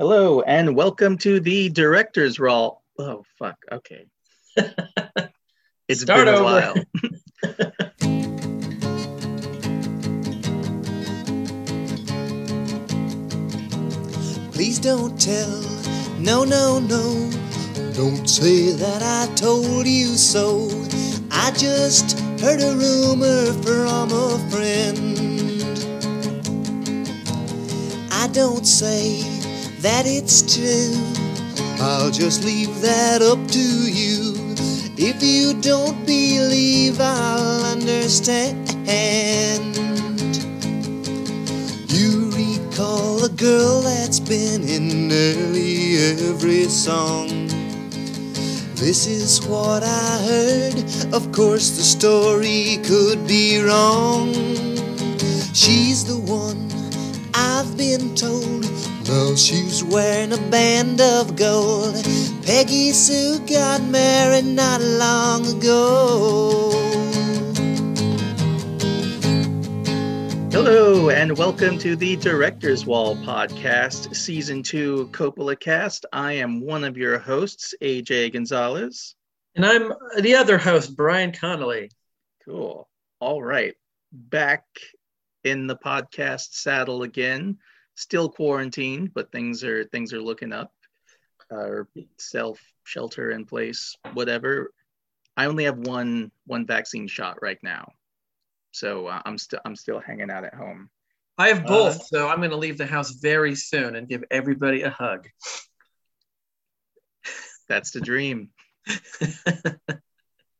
Hello and welcome to the director's role. Oh fuck. Okay. It's Start been a over. while. Please don't tell, no, no, no. Don't say that I told you so. I just heard a rumor from a friend. I don't say that it's true. I'll just leave that up to you. If you don't believe, I'll understand. You recall a girl that's been in nearly every song. This is what I heard. Of course, the story could be wrong. She's the one I've been told. Now she's wearing a band of gold. Peggy Sue got married not long ago. Hello and welcome to the Director's Wall podcast, season two Coppola cast. I am one of your hosts, AJ Gonzalez. And I'm the other host, Brian Connolly. Cool. All right. Back in the podcast saddle again. Still quarantined, but things are things are looking up. Uh, self shelter in place, whatever. I only have one one vaccine shot right now, so uh, I'm still I'm still hanging out at home. I have both, Uh, so I'm going to leave the house very soon and give everybody a hug. That's the dream.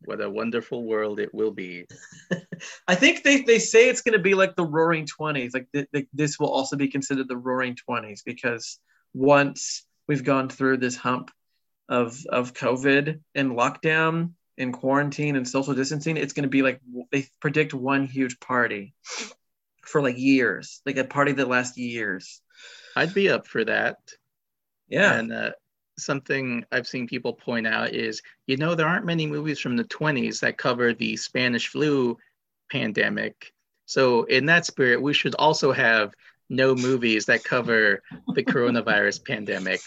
What a wonderful world it will be. I think they, they say it's going to be like the Roaring Twenties. Like th- th- this will also be considered the Roaring Twenties because once we've gone through this hump of of COVID and lockdown and quarantine and social distancing, it's going to be like they predict one huge party for like years, like a party that lasts years. I'd be up for that. Yeah. And uh, something I've seen people point out is, you know, there aren't many movies from the 20s that cover the Spanish flu pandemic. So, in that spirit, we should also have no movies that cover the coronavirus pandemic.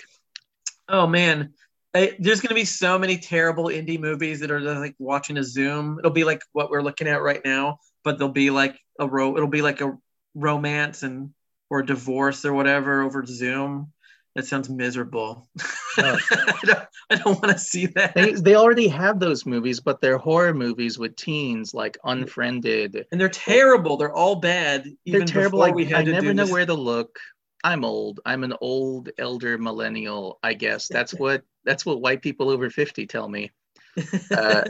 Oh man, I, there's gonna be so many terrible indie movies that are like watching a Zoom. It'll be like what we're looking at right now, but there'll be like a ro. It'll be like a romance and or divorce or whatever over Zoom. That sounds miserable. I don't, don't want to see that. They, they already have those movies, but they're horror movies with teens, like Unfriended. and they're terrible. They're all bad. They're terrible. Like, we had I to never know this. where to look. I'm old. I'm an old elder millennial, I guess. That's what that's what white people over 50 tell me. Uh,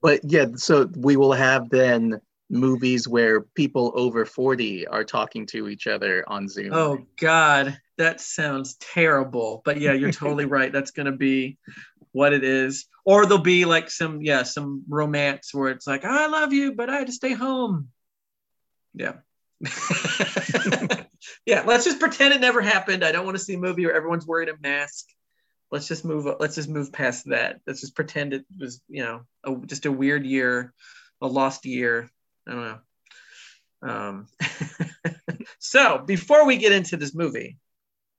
But yeah, so we will have then movies where people over 40 are talking to each other on Zoom. Oh God, that sounds terrible. But yeah, you're totally right. That's gonna be what it is. Or there'll be like some yeah, some romance where it's like, I love you, but I had to stay home. Yeah. yeah, let's just pretend it never happened. I don't want to see a movie where everyone's wearing a mask. Let's just move let's just move past that. Let's just pretend it was, you know, a, just a weird year, a lost year. I don't know. Um, so before we get into this movie,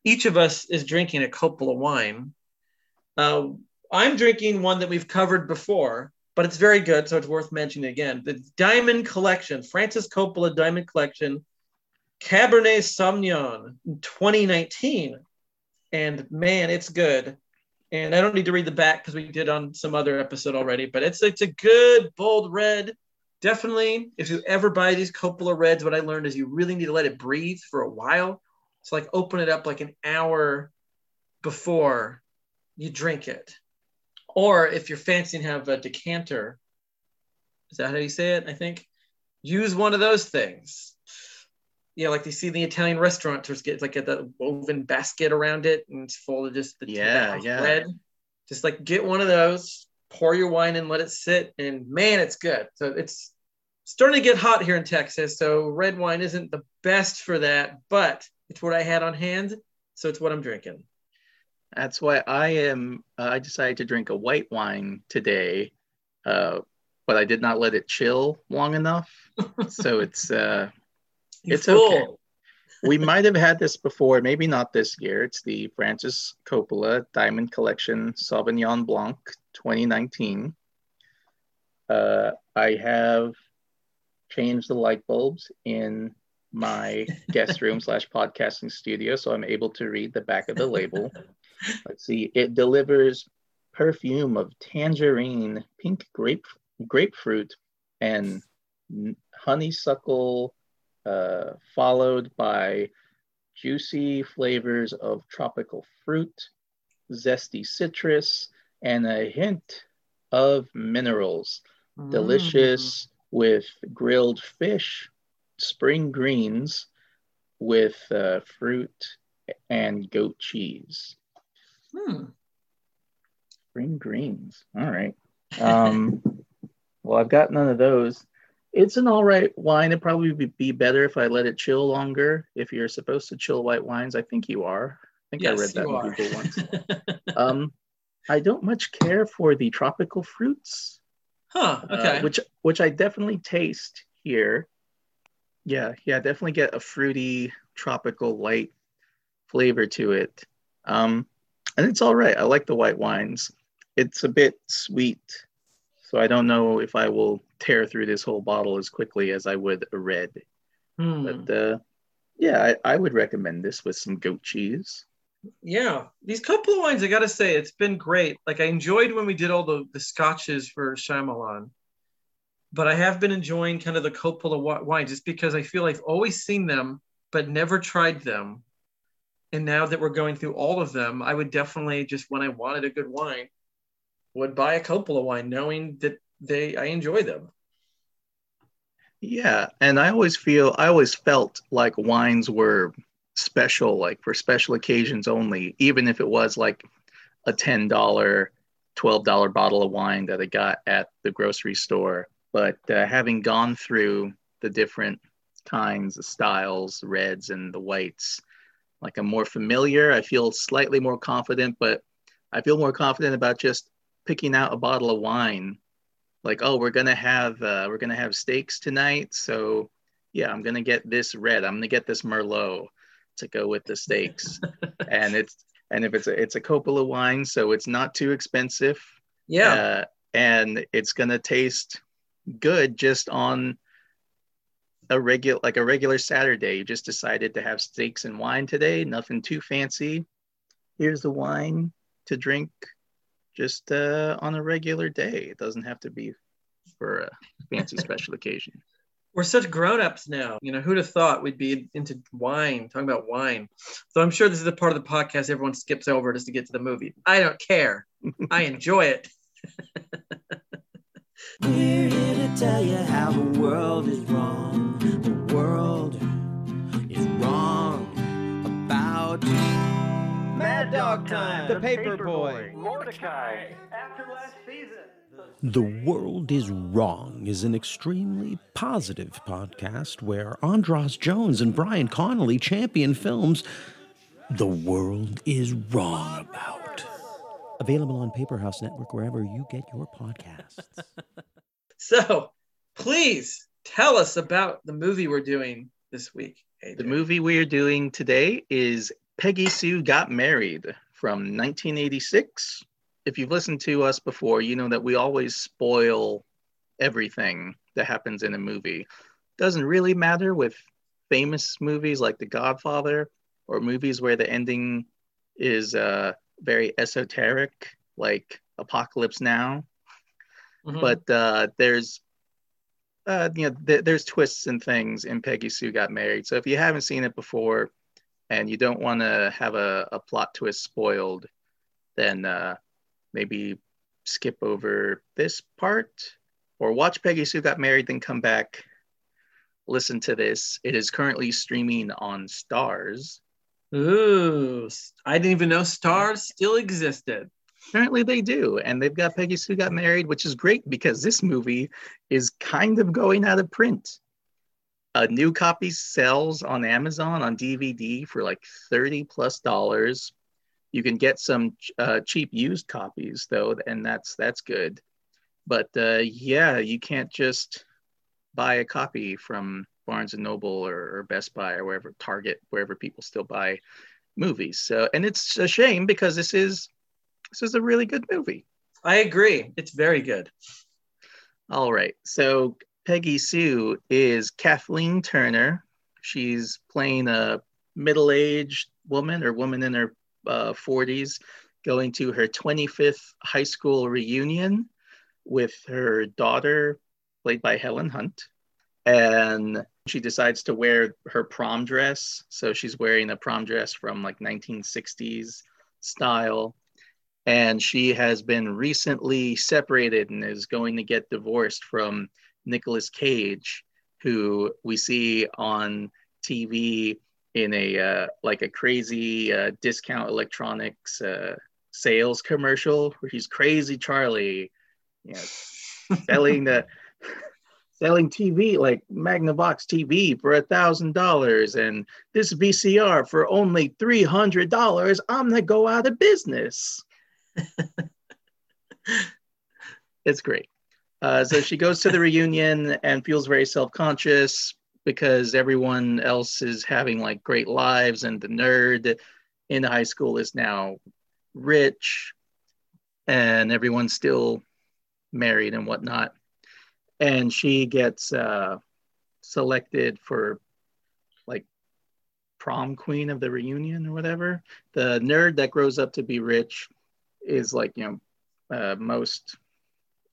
each of us is drinking a Coppola wine. Uh, I'm drinking one that we've covered before, but it's very good, so it's worth mentioning again. The Diamond Collection, Francis Coppola Diamond Collection, Cabernet Sauvignon 2019. And man, it's good. And I don't need to read the back because we did on some other episode already, but it's it's a good bold red definitely if you ever buy these Coppola Reds, what I learned is you really need to let it breathe for a while. So like open it up like an hour before you drink it. Or if you're fancying have a decanter, is that how you say it? I think use one of those things. Yeah, like you see the Italian restaurateurs get like a that woven basket around it and it's full of just the Yeah, yeah. red. Just like get one of those, pour your wine and let it sit, and man, it's good. So it's starting to get hot here in Texas, so red wine isn't the best for that, but it's what I had on hand, so it's what I'm drinking. That's why I am. Uh, I decided to drink a white wine today, uh, but I did not let it chill long enough. so it's uh, It's fool. okay. we might have had this before, maybe not this year. It's the Francis Coppola Diamond Collection Sauvignon Blanc 2019. Uh, I have changed the light bulbs in my guest room slash podcasting studio, so I'm able to read the back of the label. Let's see, it delivers perfume of tangerine, pink grape grapefruit, and honeysuckle, uh, followed by juicy flavors of tropical fruit, zesty citrus, and a hint of minerals. Mm. Delicious with grilled fish, spring greens with uh, fruit and goat cheese. Hmm. Spring greens. All right. Um, well, I've got none of those. It's an all right wine. It'd probably be better if I let it chill longer. If you're supposed to chill white wines, I think you are. I think yes, I read that in are. Google once. um, I don't much care for the tropical fruits. Huh. Uh, okay. Uh, which which I definitely taste here. Yeah, yeah, definitely get a fruity, tropical, light flavor to it. Um, and it's all right. I like the white wines. It's a bit sweet, so I don't know if I will tear through this whole bottle as quickly as I would a red. Hmm. But uh, yeah, I, I would recommend this with some goat cheese yeah these couple of wines i gotta say it's been great like i enjoyed when we did all the the scotches for Shyamalan but i have been enjoying kind of the Coppola wines just because i feel i've always seen them but never tried them and now that we're going through all of them i would definitely just when i wanted a good wine would buy a Coppola wine knowing that they i enjoy them yeah and i always feel i always felt like wines were special, like for special occasions only, even if it was like a $10, $12 bottle of wine that I got at the grocery store. But uh, having gone through the different kinds of styles, reds and the whites, like I'm more familiar. I feel slightly more confident, but I feel more confident about just picking out a bottle of wine. Like, oh, we're gonna have uh, we're gonna have steaks tonight, so yeah, I'm gonna get this red. I'm gonna get this Merlot to go with the steaks. and it's and if it's a it's a Coppola wine, so it's not too expensive. Yeah. Uh, and it's gonna taste good just on a regular like a regular Saturday. You just decided to have steaks and wine today, nothing too fancy. Here's the wine to drink just uh, on a regular day. It doesn't have to be for a fancy special occasion. We're such grown-ups now. You know who'd have thought we'd be into wine talking about wine? So i'm sure this is the part of the podcast everyone skips over just to get to the movie. I don't care. I enjoy it we're here to tell you how the world is wrong the world is wrong about mad dog time the, the paper, paper boy. boy Mortdecai after last season the World is Wrong is an extremely positive podcast where Andras Jones and Brian Connolly champion films the world is wrong about. Available on Paperhouse Network wherever you get your podcasts. so, please tell us about the movie we're doing this week. AJ. The movie we are doing today is Peggy Sue Got Married from 1986 if you've listened to us before, you know that we always spoil everything that happens in a movie. Doesn't really matter with famous movies like The Godfather or movies where the ending is uh, very esoteric, like Apocalypse Now. Mm-hmm. But uh, there's uh, you know th- there's twists and things in Peggy Sue Got Married. So if you haven't seen it before and you don't want to have a, a plot twist spoiled, then uh, maybe skip over this part or watch Peggy Sue Got Married, then come back, listen to this. It is currently streaming on Starz. Ooh, I didn't even know Starz still existed. Apparently they do. And they've got Peggy Sue Got Married, which is great because this movie is kind of going out of print. A new copy sells on Amazon on DVD for like 30 plus dollars. You can get some uh, cheap used copies though, and that's that's good. But uh, yeah, you can't just buy a copy from Barnes and Noble or, or Best Buy or wherever Target, wherever people still buy movies. So, and it's a shame because this is this is a really good movie. I agree. It's very good. All right. So Peggy Sue is Kathleen Turner. She's playing a middle-aged woman or woman in her uh, 40s going to her 25th high school reunion with her daughter played by Helen Hunt and she decides to wear her prom dress. So she's wearing a prom dress from like 1960s style. And she has been recently separated and is going to get divorced from Nicolas Cage who we see on TV in a uh, like a crazy uh, discount electronics uh, sales commercial where he's crazy Charlie. You know, selling the selling TV like Magnavox TV for a thousand dollars and this VCR for only three hundred dollars. I'm gonna go out of business. it's great. Uh, so she goes to the reunion and feels very self-conscious because everyone else is having like great lives and the nerd in high school is now rich and everyone's still married and whatnot and she gets uh, selected for like prom queen of the reunion or whatever. The nerd that grows up to be rich is like you know uh, most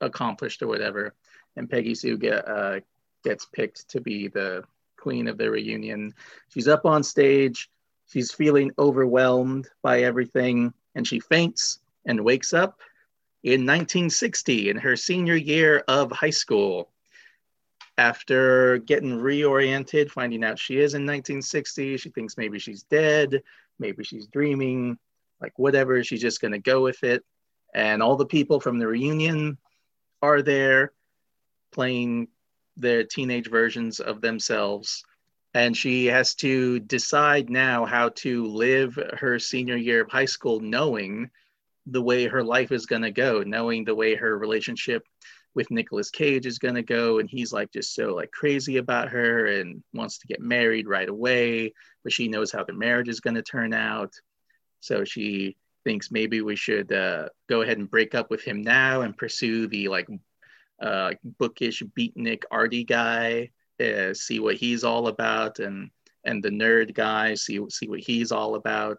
accomplished or whatever, and Peggy Sue get, uh, gets picked to be the queen of the reunion. She's up on stage. She's feeling overwhelmed by everything, and she faints and wakes up in 1960 in her senior year of high school. After getting reoriented, finding out she is in 1960, she thinks maybe she's dead, maybe she's dreaming, like whatever, she's just going to go with it. And all the people from the reunion are there playing their teenage versions of themselves. And she has to decide now how to live her senior year of high school knowing the way her life is going to go, knowing the way her relationship with Nicolas Cage is going to go. And he's like just so like crazy about her and wants to get married right away, but she knows how the marriage is going to turn out. So she thinks maybe we should uh, go ahead and break up with him now and pursue the like uh, bookish beatnik arty guy, uh, see what he's all about, and and the nerd guy, see see what he's all about.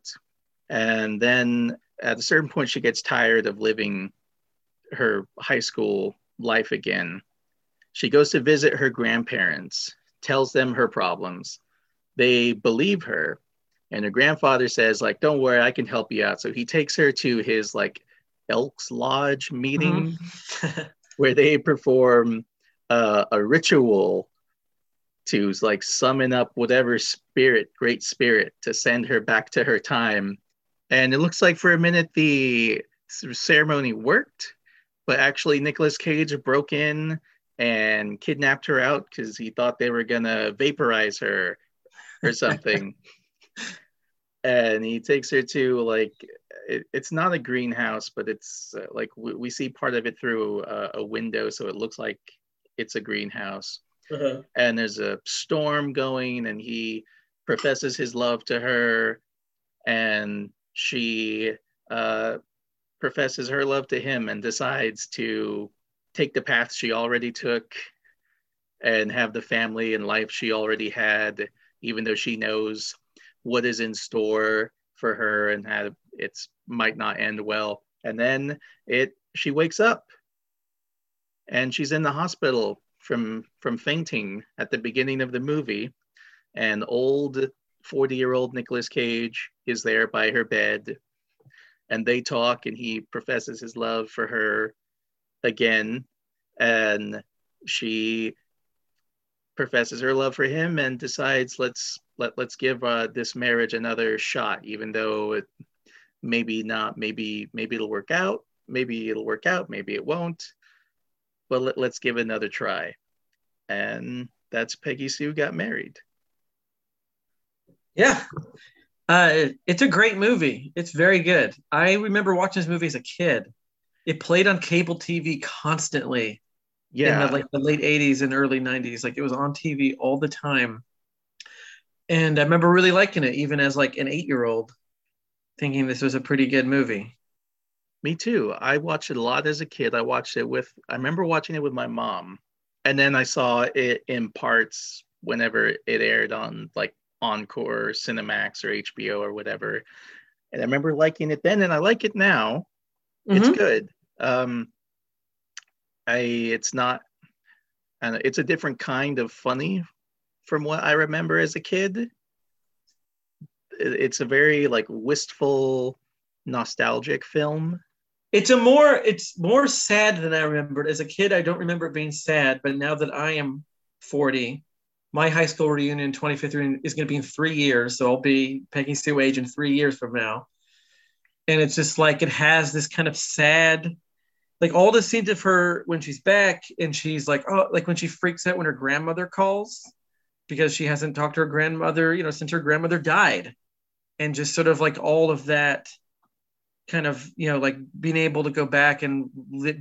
And then at a certain point, she gets tired of living her high school life again. She goes to visit her grandparents, tells them her problems. They believe her. And her grandfather says, like, don't worry, I can help you out. So he takes her to his like Elks Lodge meeting mm-hmm. where they perform uh, a ritual to like summon up whatever spirit, great spirit, to send her back to her time and it looks like for a minute the ceremony worked, but actually Nicolas Cage broke in and kidnapped her out because he thought they were gonna vaporize her or something. and he takes her to like it, it's not a greenhouse, but it's uh, like we, we, see part of it through a, a, window, so it looks like it's a greenhouse. Uh-huh. And there's a storm going, and he professes his love to her, and she uh, professes her love to him and decides to take the path she already took and have the family and life she already had, even though she knows what is in store for her and how it's might not end well. And then it she wakes up and she's in the hospital from from fainting at the beginning of the movie. And old 40 year old Nicolas Cage is there by her bed and they talk and he professes his love for her again and she professes her love for him and decides let's let, let's give uh, this marriage another shot even though it maybe not maybe maybe it'll work out maybe it'll work out maybe it won't but let, let's give it another try. And that's peggy sue got married yeah. Uh, it's a great movie. It's very good. I remember watching this movie as a kid. It played on cable TV constantly. Yeah, in the, like the late 80s and early 90s like it was on tv all the time and i remember really liking it even as like an eight year old thinking this was a pretty good movie me too. I watched it a lot as a kid. I watched it with. I remember watching it with my mom, and then I saw it in parts whenever it aired on like Encore, or Cinemax, or HBO or whatever. And I remember liking it then, and I like it now. It's Mhm. good. Um, I it's not, and it's a different kind of funny from what I remember as a kid. It's a very like wistful, nostalgic film. it's a more it's more sad than i remembered as a kid i don't remember it being sad but now that i am 40 my high school reunion 25th reunion is going to be in three years so i'll be peggy sue age in three years from now. And it's just like it has this kind of sad like all the scenes of her when she's back and she's like oh like when she freaks out when her grandmother calls because she hasn't talked to her grandmother you know since her grandmother died. And just sort of like all of that kind of you know like being able to go back and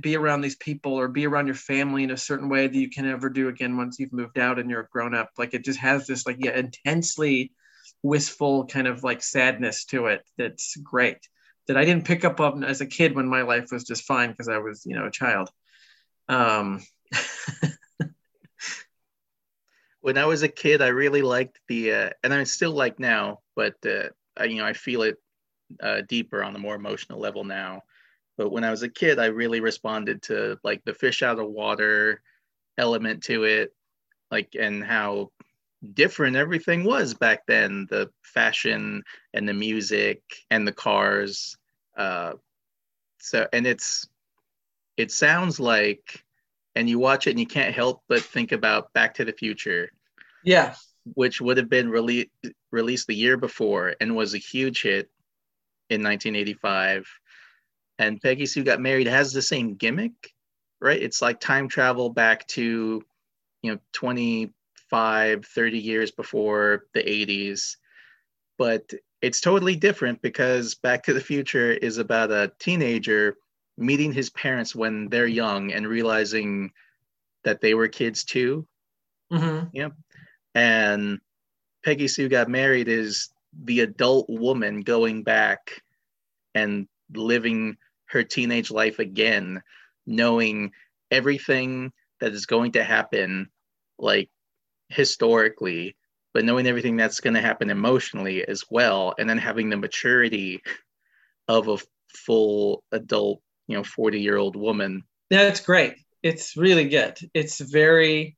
be around these people or be around your family in a certain way that you can never do again once you've moved out and you're grown up. Like it just has this like yeah intensely wistful kind of like sadness to it that's great that i didn't pick up on as a kid when my life was just fine because i was you know a child. Um when I was a kid, I really liked the, uh, and I still like now, but uh, I, you know, I feel it uh, deeper on a more emotional level now. But when I was a kid, I really responded to like the fish out of water element to it, like and how different everything was back then. The fashion and the music and the cars. Uh, so and it's it sounds like and you watch it and you can't help but think about Back to the Future, yeah which would have been rele- released the year before and was a huge hit in 1985. And Peggy Sue Got Married has the same gimmick, right? It's like time travel back to, you know, 25, 30 years before the 80s. But it's totally different because Back to the Future is about a teenager meeting his parents when they're young and realizing that they were kids too. hmm And Peggy Sue Got Married is the adult woman going back and living her teenage life again, knowing everything that is going to happen, like historically, but knowing everything that's going to happen emotionally as well, and then having the maturity of a full adult, you know, 40 year old woman. That's great. It's really good. It's very,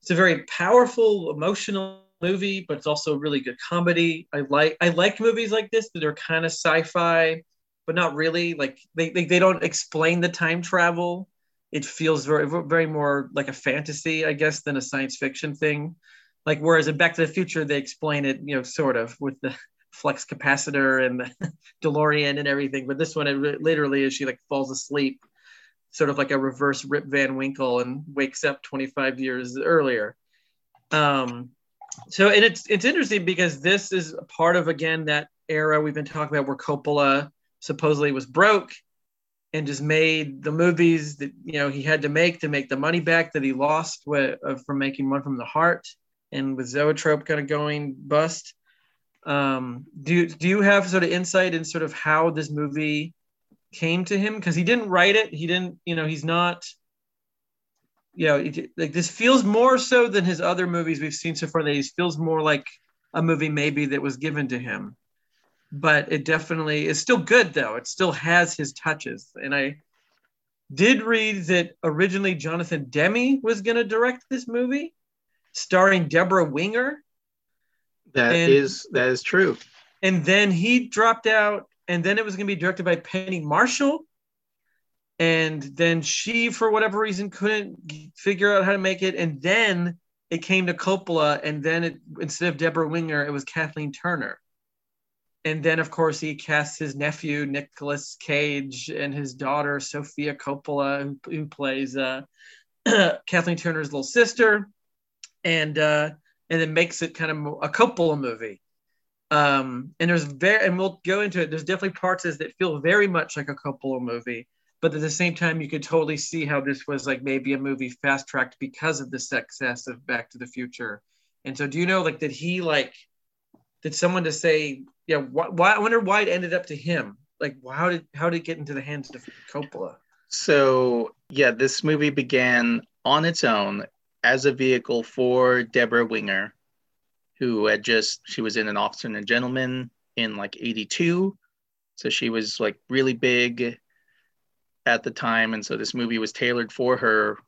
it's a very powerful, emotional movie, but it's also a really good comedy. I like I like movies like this that are kind of sci-fi, but not really. Like they they, they don't explain the time travel. It feels very very more like a fantasy, I guess, than a science fiction thing. Like whereas in Back to the Future, they explain it, you know, sort of with the flux capacitor and the DeLorean and everything. But this one, it re- literally is she like falls asleep sort of like a reverse Rip Van Winkle and wakes up 25 years earlier. Um, so and it's it's interesting because this is part of again that era we've been talking about where Coppola supposedly was broke and just made the movies that you know he had to make to make the money back that he lost with, uh, from making one from the heart and with Zoetrope kind of going bust. Um, do do you have sort of insight in sort of how this movie came to him because he didn't write it. He didn't, you know, he's not, you know, it, like this feels more so than his other movies we've seen so far. That he feels more like a movie maybe that was given to him, but it definitely is still good though. It still has his touches, and I did read that originally Jonathan Demme was going to direct this movie, starring Deborah Winger, That And- is that is true. and then he dropped out and then it was going to be directed by penny marshall and then she for whatever reason couldn't figure out how to make it and then it came to coppola and then it, instead of deborah winger it was kathleen turner and then of course he casts his nephew nicolas cage and his daughter sofia coppola who, who plays uh, kathleen turner's little sister and uh, and then makes it kind of a coppola movie um, and there's very, and we'll go into it. There's definitely parts that feel very much like a Coppola movie. But at the same time, you could totally see how this was like maybe a movie fast tracked because of the success of Back to the Future. And so, do you know, like, did he like, did someone to say, yeah, why, why I wonder why it ended up to him? Like, how did how did it get into the hands of Coppola? So yeah, this movie began on its own as a vehicle for Deborah Winger, who had just she was in an Officer and a Gentleman in like '82, so she was like really big at the time, and so this movie was tailored for her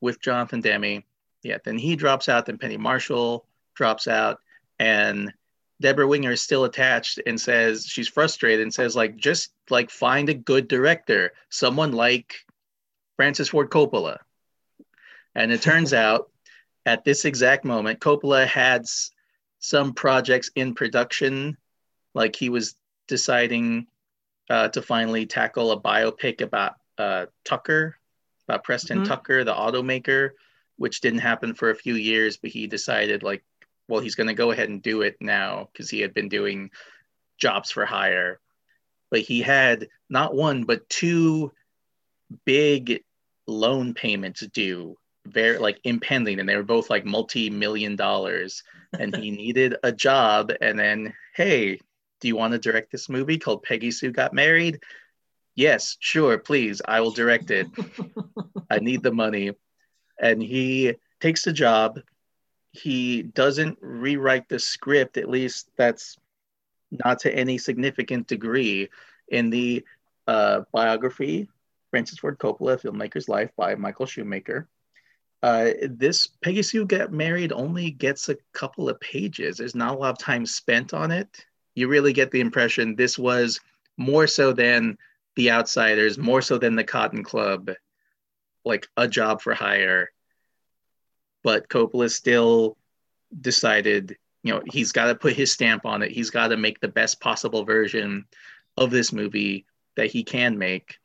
with Jonathan Demme. Yeah, then he drops out, then Penny Marshall drops out, and Deborah Winger is still attached and says she's frustrated and says like just like find a good director, someone like Francis Ford Coppola. And it turns out at this exact moment, Coppola had some projects in production, like he was deciding uh, to finally tackle a biopic about uh, Tucker, about Preston Mhm. Tucker, the automaker, which didn't happen for a few years, but he decided like well, he's going to go ahead and do it now because he had been doing jobs for hire. But he had not one, but two big loan payments due, very like impending, and they were both like multi million dollars. And he needed a job. And then, hey, do you want to direct this movie called Peggy Sue Got Married? Yes, sure, please. I will direct it. I need the money. And he takes the job he doesn't rewrite the script at least that's not to any significant degree in the uh, biography francis ford coppola filmmaker's life by michael schumacher uh, this peggy sue Get married only gets a couple of pages there's not a lot of time spent on it you really get the impression this was more so than the outsiders more so than the cotton club like a job for hire but Coppola still decided, you know, he's got to put his stamp on it. He's got to make the best possible version of this movie that he can make.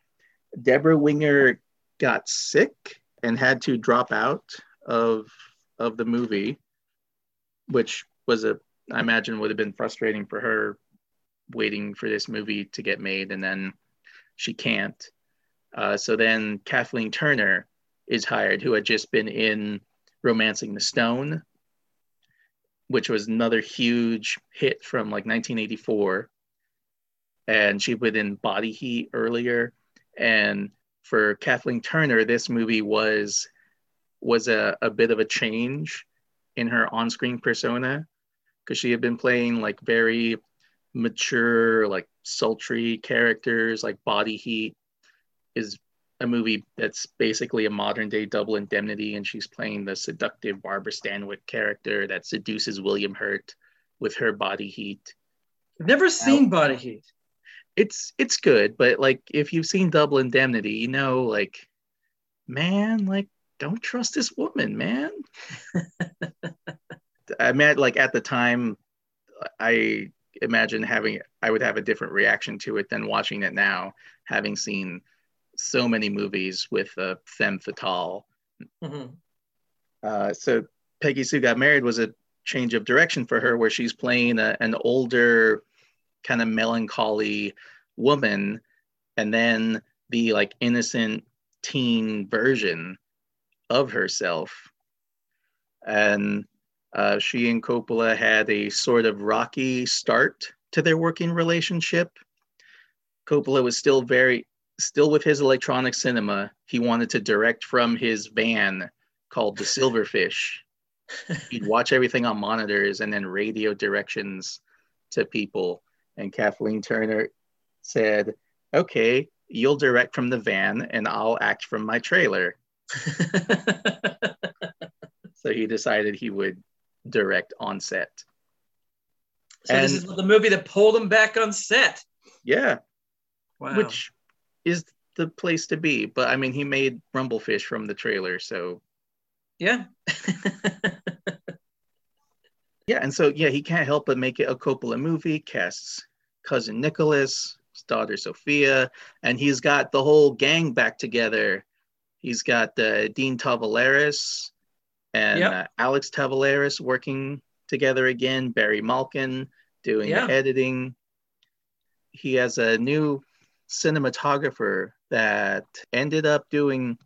Deborah Winger got sick and had to drop out of of the movie, which was a I imagine would have been frustrating for her waiting for this movie to get made and then she can't. Uh, so then Kathleen Turner is hired, who had just been in Romancing the Stone, which was another huge hit from like 1984. And she was in Body Heat earlier. And for Kathleen Turner, this movie was was a, a bit of a change in her on-screen persona because she had been playing like very mature, like sultry characters, like Body Heat is a movie that's basically a modern day double indemnity and she's playing the seductive barbara stanwyck character that seduces william hurt with her body heat I've never seen Body Heat. it's it's good but like if you've seen double indemnity you know like man like don't trust this woman man i meant like at the time i imagine having i would have a different reaction to it than watching it now having seen so many movies with a uh, femme fatale. Mhm. Uh, so Peggy Sue Got Married was a change of direction for her, where she's playing a, an older, kind of melancholy woman, and then the like innocent teen version of herself. And uh, she and Coppola had a sort of rocky start to their working relationship. Coppola was still very still with his electronic cinema, he wanted to direct from his van called the Silverfish. He'd watch everything on monitors and then radio directions to people. And Kathleen Turner said, Okay, you'll direct from the van and I'll act from my trailer. So he decided he would direct on set. so this is the movie that pulled him back on set. Yeah, Wow. which is the place to be. But I mean, he made Rumblefish from the trailer, so yeah. yeah. And so yeah, he can't help but make it a Coppola movie. Casts cousin Nicolas, his daughter Sofia, and he's got the whole gang back together. He's got uh, Dean Tavoularis and Yep. uh, Alex Tavoularis working together again. Barry Malkin doing Yeah. the editing. He has a new cinematographer that ended up doing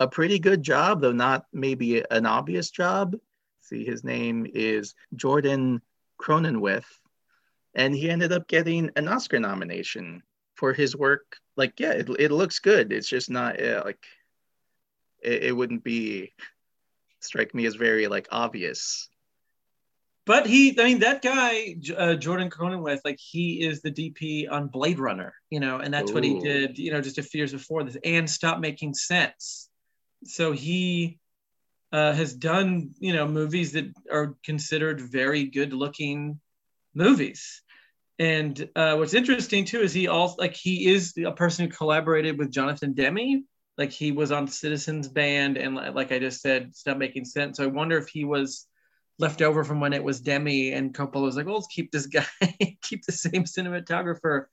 a pretty good job, though not maybe an obvious job. See, his name is Jordan Cronenweth, and he ended up getting an Oscar nomination for his work. Like, yeah, it, it looks good. It's just not uh, like it, it wouldn't be strike me as very like obvious. But he, I mean, that guy, uh, Jordan Cronenweth, like he is the DP on Blade Runner, you know, and that's Ooh. what he did, you know, just a few years before this, and Stop Making Sense. So he uh, has done, you know, movies that are considered very good looking movies. And uh, what's interesting too is he also like he is a person who collaborated with Jonathan Demme. Like he was on Citizens Band, and like I just said, Stop Making Sense. So I wonder if he was left over from when it was Demme and Coppola was like, well, let's keep this guy, keep the same cinematographer.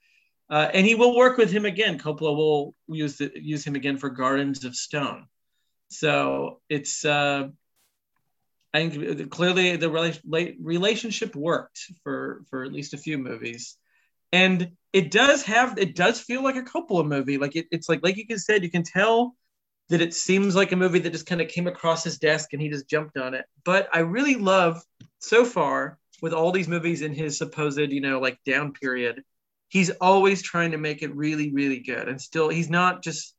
Uh, and he will work with him again. Coppola will use the, use him again for Gardens of Stone. So it's uh, I think clearly the rela- relationship worked for for at least a few movies, and it does have it does feel like a Coppola movie. Like it, it's like like you said, you can tell that it seems like a movie that just kind of came across his desk and he just jumped on it. But I really love so far with all these movies in his supposed, you know, like down period, he's always trying to make it really, really good. And still, he's not just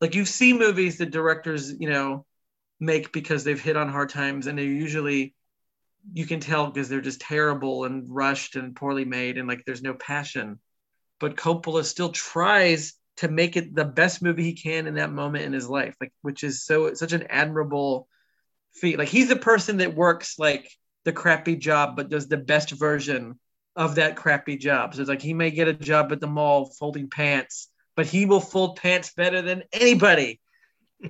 like you see movies that directors, you know, make because they've hit on hard times and they're usually you can tell because they're just terrible and rushed and poorly made and like there's no passion. But Coppola still tries to make it the best movie he can in that moment in his life, like which is so such an admirable feat. Like he's the person that works like the crappy job, but does the best version of that crappy job. So it's like he may get a job at the mall folding pants, but he will fold pants better than anybody.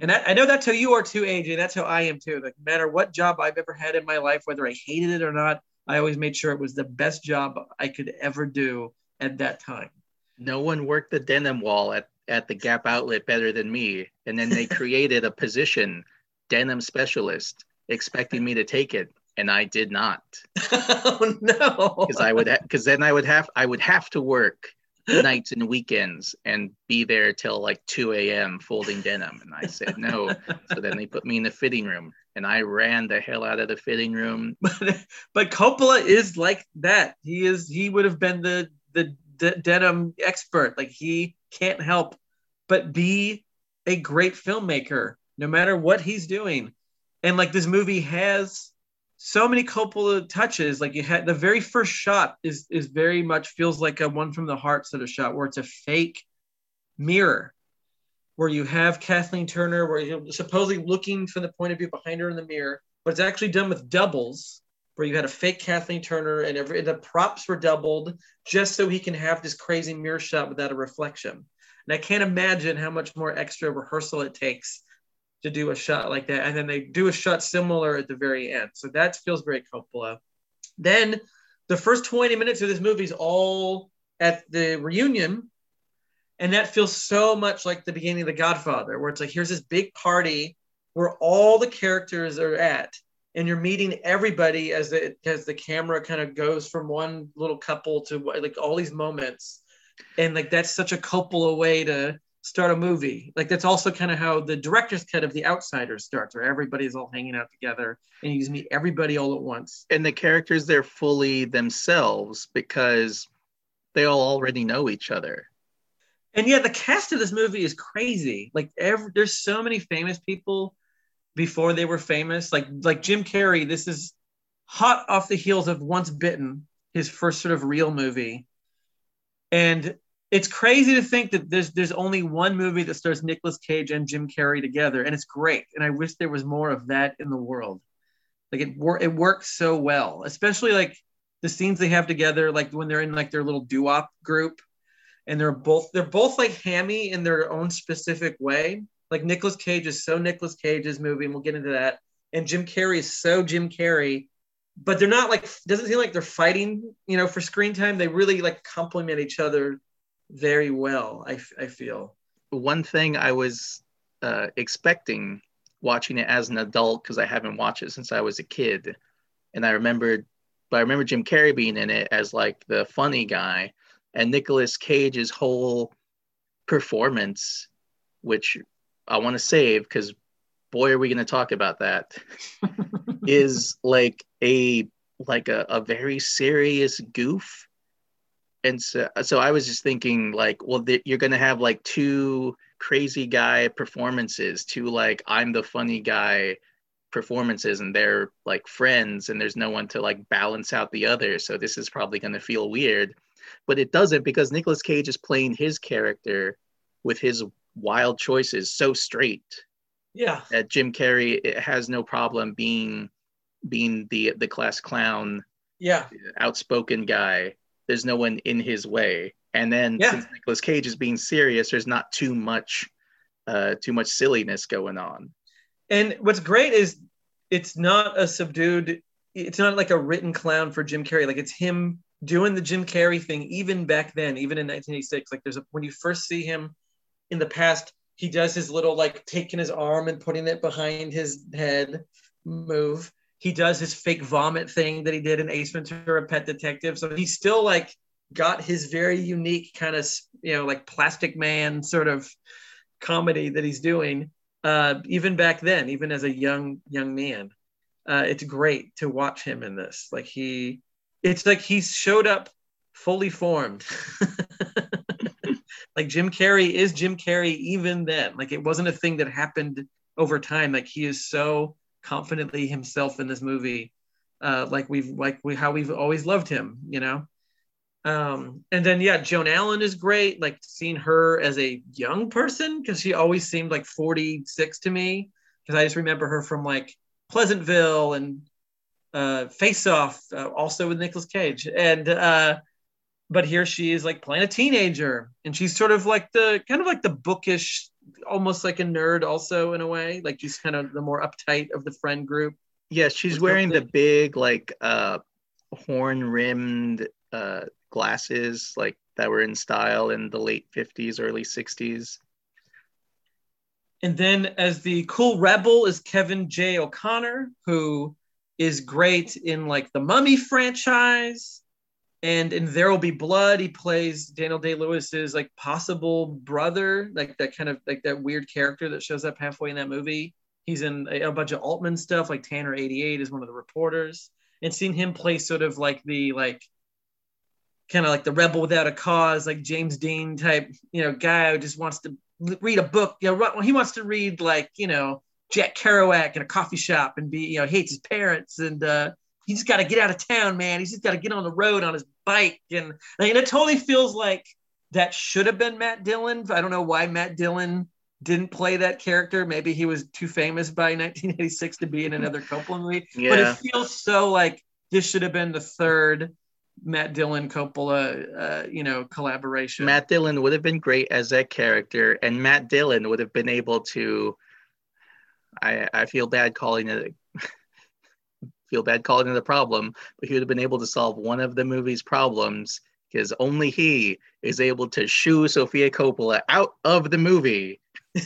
And I, I know that's how you are too, AJ. That's how I am too. Like no matter what job I've ever had in my life, whether I hated it or not, I always made sure it was the best job I could ever do at that time no one worked the denim wall at, at the Gap outlet better than me. And then they created a position, denim specialist, expecting me to take it. And I did not. Oh no. Because I would because then I would have I would have to work nights and weekends and be there till like 2 a.m. folding denim. And I said no. so then they put me in the fitting room and I ran the hell out of the fitting room. But, but Coppola is like that. He is he would have been the the d- denim expert. Like he can't help but be a great filmmaker, no matter what he's doing. And like this movie has so many Coppola touches. Like you had the very first shot is is very much feels like a one from the heart sort of shot where it's a fake mirror where you have Kathleen Turner, where you're supposedly looking from the point of view behind her in the mirror, but it's actually done with doubles where you had a fake Kathleen Turner and every the props were doubled just so he can have this crazy mirror shot without a reflection. And I can't imagine how much more extra rehearsal it takes to do a shot like that. And then they do a shot similar at the very end. So that feels very Coppola. Then the first 20 minutes of this movie is all at the reunion. And that feels so much like the beginning of The Godfather, where it's like, here's this big party where all the characters are at and you're meeting everybody as the as the camera kind of goes from one little couple to like all these moments and like that's such a Coppola way to start a movie like that's also kind of how the director's cut of the outsiders starts where everybody's all hanging out together and you just meet everybody all at once and the characters they're fully themselves because they all already know each other and yeah the cast of this movie is crazy like every, there's so many famous people before they were famous. Like like Jim Carrey, this is hot off the heels of Once Bitten, his first sort of real movie. And it's crazy to think that there's there's only one movie that stars Nicolas Cage and Jim Carrey together, and it's great. And I wish there was more of that in the world. Like it wor- it works so well, especially like the scenes they have together, like when they're in like their little doo-wop group, and they're both they're both like hammy in their own specific way. Like Nicolas Cage is so Nicolas Cage's movie, and we'll get into that. And Jim Carrey is so Jim Carrey, but they're not like doesn't seem like they're fighting, you know, for screen time. They really like complement each other very well. I, I feel. One thing I was uh, expecting watching it as an adult because I haven't watched it since I was a kid, and I remembered, but I remember Jim Carrey being in it as like the funny guy, and Nicolas Cage's whole performance, which I want to save because boy, are we going to talk about that, is like a like a, a very serious goof. And so, so I was just thinking, like, well, th- you're gonna have like two crazy guy performances, two like I'm the funny guy performances, and they're like friends, and there's no one to like balance out the other. So this is probably gonna feel weird, but it doesn't because Nicolas Cage is playing his character with his wild choices so straight Yeah. that Jim Carrey has no problem being being the the class clown, Yeah. outspoken guy. There's no one in his way. And then Yeah. since Nicolas Cage is being serious, there's not too much uh too much silliness going on. And what's great is it's not a subdued, it's not like a written clown for Jim Carrey. Like it's him doing the Jim Carrey thing, even back then, even in 1986. Like there's a, when you first see him in the past, he does his little like taking his arm and putting it behind his head move. He does his fake vomit thing that he did in Ace Ventura Pet Detective. So he's still like got his very unique kind of, you know, like plastic man sort of comedy that he's doing uh, even back then, even as a young young man. Uh, it's great to watch him in this. Like he, it's like he showed up fully formed. like Jim Carrey is Jim Carrey even then. Like it wasn't a thing that happened over time. Like he is so confidently himself in this movie. Uh, like we've like we how we've always loved him, you know. Um, and then yeah, Joan Allen is great. Like seeing her as a young person because she always seemed like 46 to me. Because I just remember her from like Pleasantville and uh, Face Off, uh, also with Nicolas Cage. And uh, but here she is like playing a teenager, and she's sort of like the kind of like the bookish, almost like a nerd, also in a way. Like she's kind of the more uptight of the friend group. Yeah, she's wearing the big like uh horn rimmed uh glasses like that were in style in the late 50s, early 60s. And then as the cool rebel is Kevin J. O'Connor, who is great in like the Mummy franchise. And in There Will Be Blood, he plays Daniel Day Lewis's like possible brother, like that kind of like that weird character that shows up halfway in that movie. He's in a, a bunch of Altman stuff, like Tanner 88 is one of the reporters. And seeing him play sort of like the like kind of like the rebel without a cause, like James Dean type, you know, guy who just wants to read a book. You know, he wants to read like, you know, Jack Kerouac in a coffee shop and be, you know, hates his parents and uh, he just got to get out of town, man. He's just got to get on the road on his bike. And, and it totally feels like that should have been Matt Dillon. I don't know why Matt Dillon didn't play that character. Maybe he was too famous by 1986 to be in another Coppola movie. But it feels so like this should have been the third Matt Dillon Coppola, uh, you know, collaboration. Matt Dillon would have been great as that character, and Matt Dillon would have been able to. I I feel bad calling it. Feel bad calling it a problem, but he would have been able to solve one of the movie's problems because only he is able to shoo Sofia Coppola out of the movie.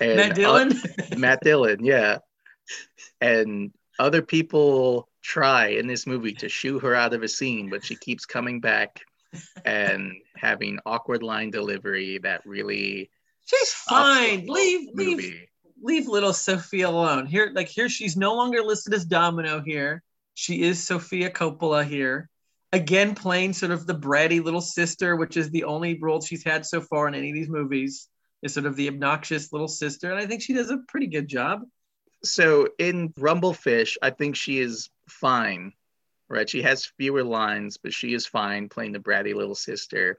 Matt Dillon. uh, Matt Dillon, yeah. And other people try in this movie to shoo her out of a scene, but she keeps coming back and having awkward line delivery that really She's fine. Leave, leave. Leave little Sofia alone. Here, like here, she's no longer listed as Domino here. She is Sofia Coppola here. Again, playing sort of the bratty little sister, which is the only role she's had so far in any of these movies, is sort of the obnoxious little sister. And I think she does a pretty good job. So in Rumblefish, I think she is fine, right? She has fewer lines, but she is fine playing the bratty little sister.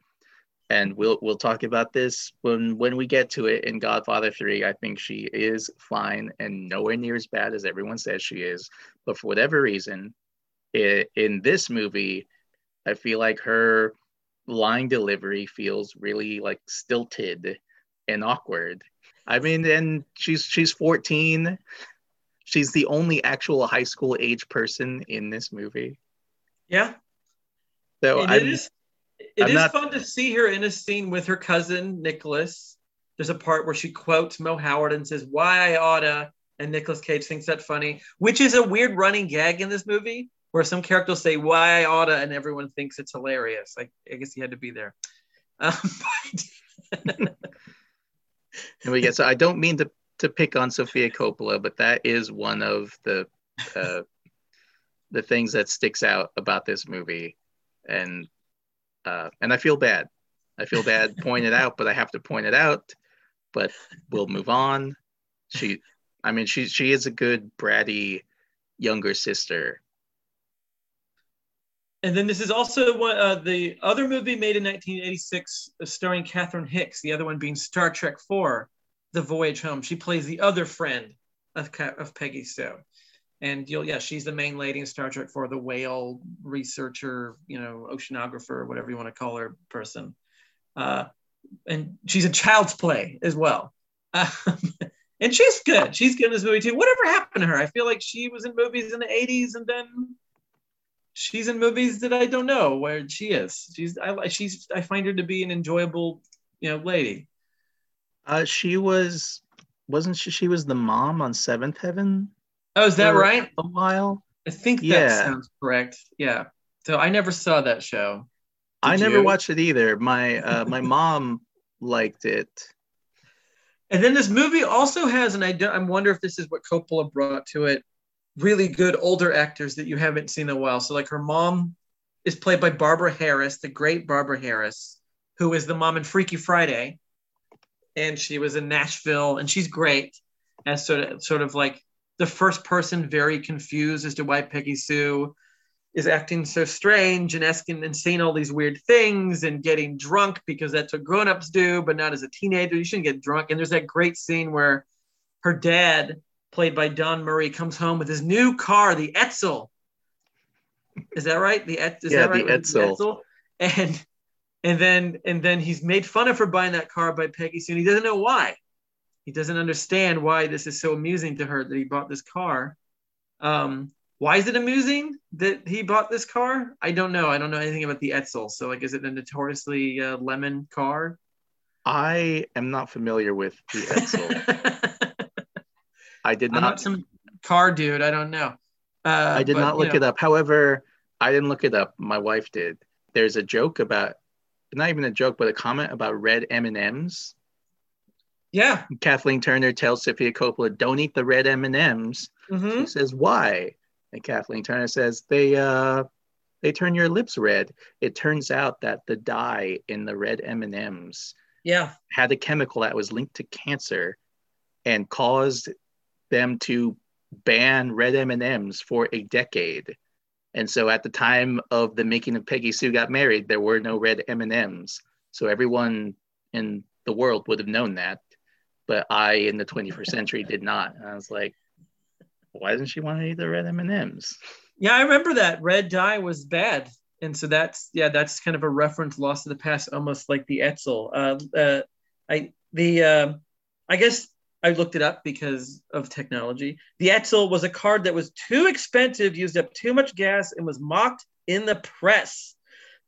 And we'll we'll talk about this when when we get to it in Godfather 3. I think she is fine and nowhere near as bad as everyone says she is. But for whatever reason, i in this movie, I feel like her line delivery feels really like stilted and awkward. I mean, and she's she's 14. She's the only actual high school age person in this movie. Yeah. So I'm, it I'm is not- fun to see her in a scene with her cousin Nicolas. There's a part where she quotes Mo Howard and says, "Why I oughta," and Nicolas Cage thinks that funny, which is a weird running gag in this movie, where some characters say "Why I oughta" and everyone thinks it's hilarious. Like I guess he had to be there. Um, And we get so I don't mean to to pick on Sofia Coppola, but that is one of the uh, the things that sticks out about this movie, and uh, and I feel bad. I feel bad pointing it out, but I have to point it out. But we'll move on. She, I mean, she she is a good bratty younger sister. And then this is also one, uh, the other movie made in 1986 uh, starring Catherine Hicks, the other one being Star Trek 4, The Voyage Home. She plays the other friend of, of Peggy Sue. And you'll, yeah, she's the main lady in Star Trek for the whale researcher, you know, oceanographer, whatever you want to call her person. Uh, and she's a child's play as well. Um, and she's good. She's good in this movie too. Whatever happened to her? I feel like she was in movies in the 80s and then she's in movies that I don't know where she is. She's I she's I find her to be an enjoyable, you know, lady. Uh, she was wasn't she? She was the mom on Seventh Heaven Oh, is that right? A while. I think that Yeah. sounds correct. Yeah. So I never saw that show. I never you? watched it either. My uh, my mom liked it. And then this movie also has, and I don't, I wonder if this is what Coppola brought to it, really good older actors that you haven't seen in a while. So like her mom is played by Barbara Harris, the great Barbara Harris, who is the mom in Freaky Friday, and she was in Nashville, and she's great as sort of sort of like the first person very confused as to why Peggy Sue is acting so strange and asking and saying all these weird things and getting drunk because that's what grown-ups do, but not as a teenager. You shouldn't get drunk. And there's that great scene where her dad, played by Don Murray, comes home with his new car, the Edsel. Is that right? The Et- is Yeah, that right? the Edsel. Edsel? And and then and then he's made fun of for buying that car by Peggy Sue. and He doesn't know why. He doesn't understand why this is so amusing to her that he bought this car. Um, why is it amusing that he bought this car? I don't know. I don't know anything about the Edsel. So, like, is it a notoriously uh, lemon car? I am not familiar with the Edsel. I did I'm not. not some car dude. I don't know. Uh, I did but, not you look know, it up. However, I didn't look it up. My wife did. There's a joke about, not even a joke, but a comment about red M and M's. Yeah. Kathleen Turner tells Sofia Coppola, "Don't eat the red M and M's." hmm She says, "Why?" And Kathleen Turner says, "They uh, they turn your lips red." It turns out that the dye in the red M and M's Yeah. had a chemical that was linked to cancer, and caused them to ban red M&Ms for a decade. And so at the time of the making of Peggy Sue Got Married, there were no red M&Ms. So everyone in the world would have known that. But I in the 21st century did not. And I was like, why doesn't she want to eat the red M&Ms? Yeah, I remember that red dye was bad, and so that's yeah, that's kind of a reference lost to the past, almost like the Edsel. Uh, uh, I the uh, I guess I looked it up because of technology. The Edsel was a card that was too expensive, used up too much gas, and was mocked in the press,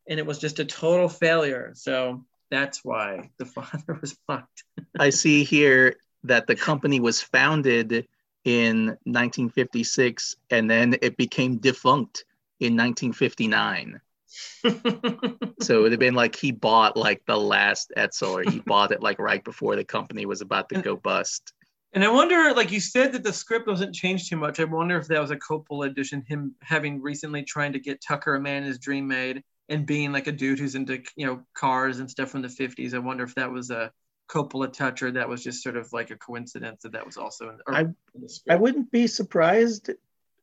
and it was just a total failure. So that's why the father was mocked. I see here that the company was founded in 1956 and then it became defunct in 1959. So it would have been like he bought like the last Edsel or he bought it like right before the company was about to go bust. And I wonder, like you said, that the script doesn't change too much. I wonder if that was a Coppola edition, him having recently trying to get Tucker a man his dream made and being like a dude who's into you know cars and stuff from the 50s. I wonder if that was a Coppola touch or that was just sort of like a coincidence that that was also in, I- in the I wouldn't be surprised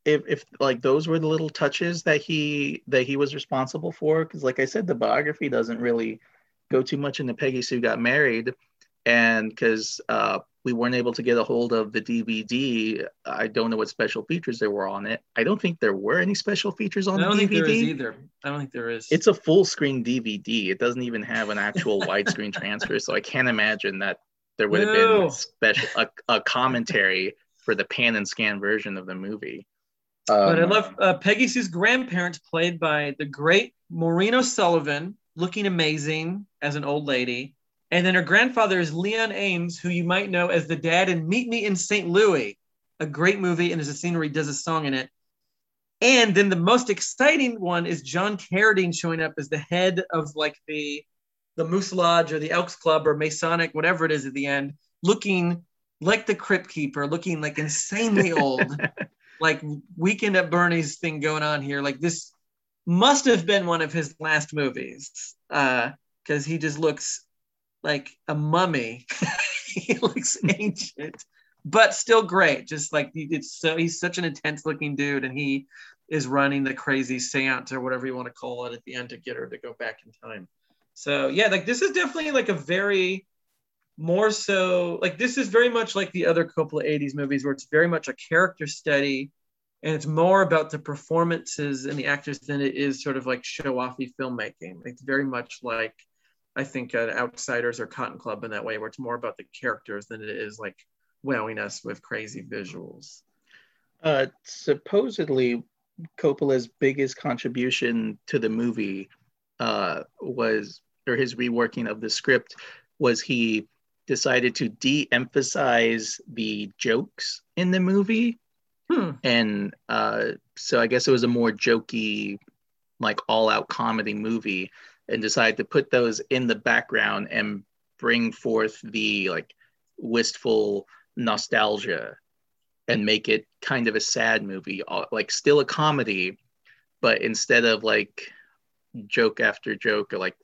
if, if like those were the little touches that he that he was responsible for because like I said the biography doesn't really go too much into Peggy Sue got married and because uh, we weren't able to get a hold of the DVD I don't know what special features there were on it I don't think there were any special features on I don't the think there is DVD either. I don't think there is. it's a full screen DVD it doesn't even have an actual widescreen transfer so I can't imagine that there would have No. been special a, a commentary for the pan and scan version of the movie But I Um, love uh, Peggy Sue's grandparents, played by the great Maureen O'Sullivan, looking amazing as an old lady. And then her grandfather is Leon Ames, who you might know as the dad in Meet Me in St. Louis, a great movie. And there's a scene where he does a song in it. And then the most exciting one is John Carradine showing up as the head of like the the Moose Lodge or the Elks Club or Masonic, whatever it is at the end, looking like the Crypt Keeper, looking like insanely old, like Weekend at Bernie's thing going on here. Like this must have been one of his last movies because uh, he just looks like a mummy. he looks ancient, but still great. Just like it's so he's such an intense looking dude, and he is running the crazy seance or whatever you want to call it at the end to get her to go back in time. So yeah, like this is definitely like a very more so like this is very much like the other couple of 80s movies where it's very much a character study and it's more about the performances and the actors than it is sort of like show offy filmmaking. It's very much like I think uh, Outsiders or Cotton Club in that way, where it's more about the characters than it is like wowing us with crazy visuals. Uh, supposedly, Coppola's biggest contribution to the movie uh, was, or his reworking of the script, was he decided to de-emphasize the jokes in the movie hmm. and uh, so i guess it was a more jokey like all-out comedy movie and decided to put those in the background and bring forth the like wistful nostalgia and make it kind of a sad movie uh, like still a comedy but instead of like joke after joke or like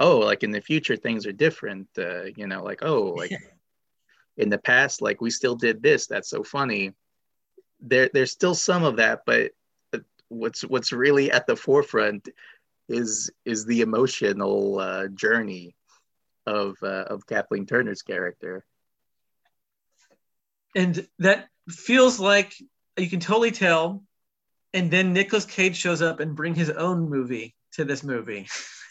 oh like in the future things are different uh, you know like oh like in the past like we still did this that's so funny. There there's still some of that but what's what's really at the forefront is is the emotional uh, journey of uh, of Kathleen Turner's character and that feels like you can totally tell and then Nicolas Cage shows up and bring his own movie to this movie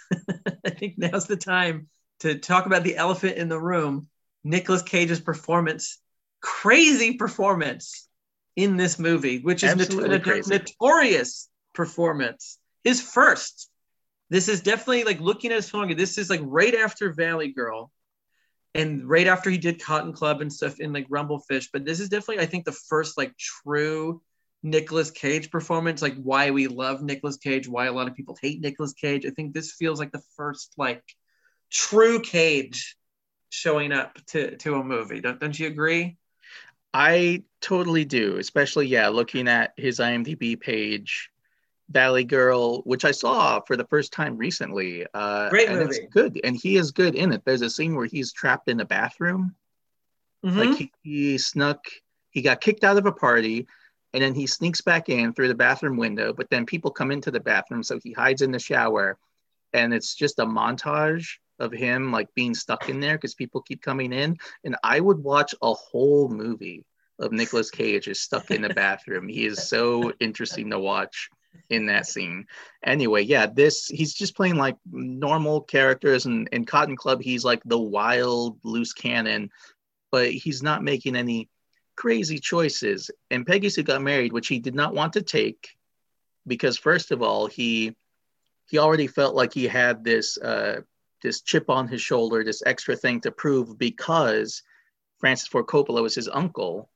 I think now's the time to talk about the elephant in the room. Nicolas Cage's performance, crazy performance in this movie, which is not- notorious performance. His first. This is definitely like looking at his film. This is like right after Valley Girl, and right after he did Cotton Club and stuff in like Rumblefish. But this is definitely, I think, the first like true Nicolas Cage performance, like why we love Nicolas Cage, why a lot of people hate Nicolas Cage. I think this feels like the first like true Cage showing up to to a movie. Don't don't you agree? I totally do, especially yeah, looking at his IMDb page, Valley Girl, which I saw for the first time recently. Uh, Great and movie. It's good, and he is good in it. There's a scene where he's trapped in a bathroom, Mhm. like he, he snuck, he got kicked out of a party, and then he sneaks back in through the bathroom window. But then people come into the bathroom, so he hides in the shower, and it's just a montage of him like being stuck in there because people keep coming in. And I would watch a whole movie of Nicolas Cage just stuck in the bathroom. He is so interesting to watch in that scene. Anyway, yeah, this he's just playing like normal characters and in Cotton Club he's like the wild loose cannon, but he's not making any crazy choices. And Peggy Sue got married, which he did not want to take because first of all, he he already felt like he had this uh this chip on his shoulder, this extra thing to prove because Francis Ford Coppola was his uncle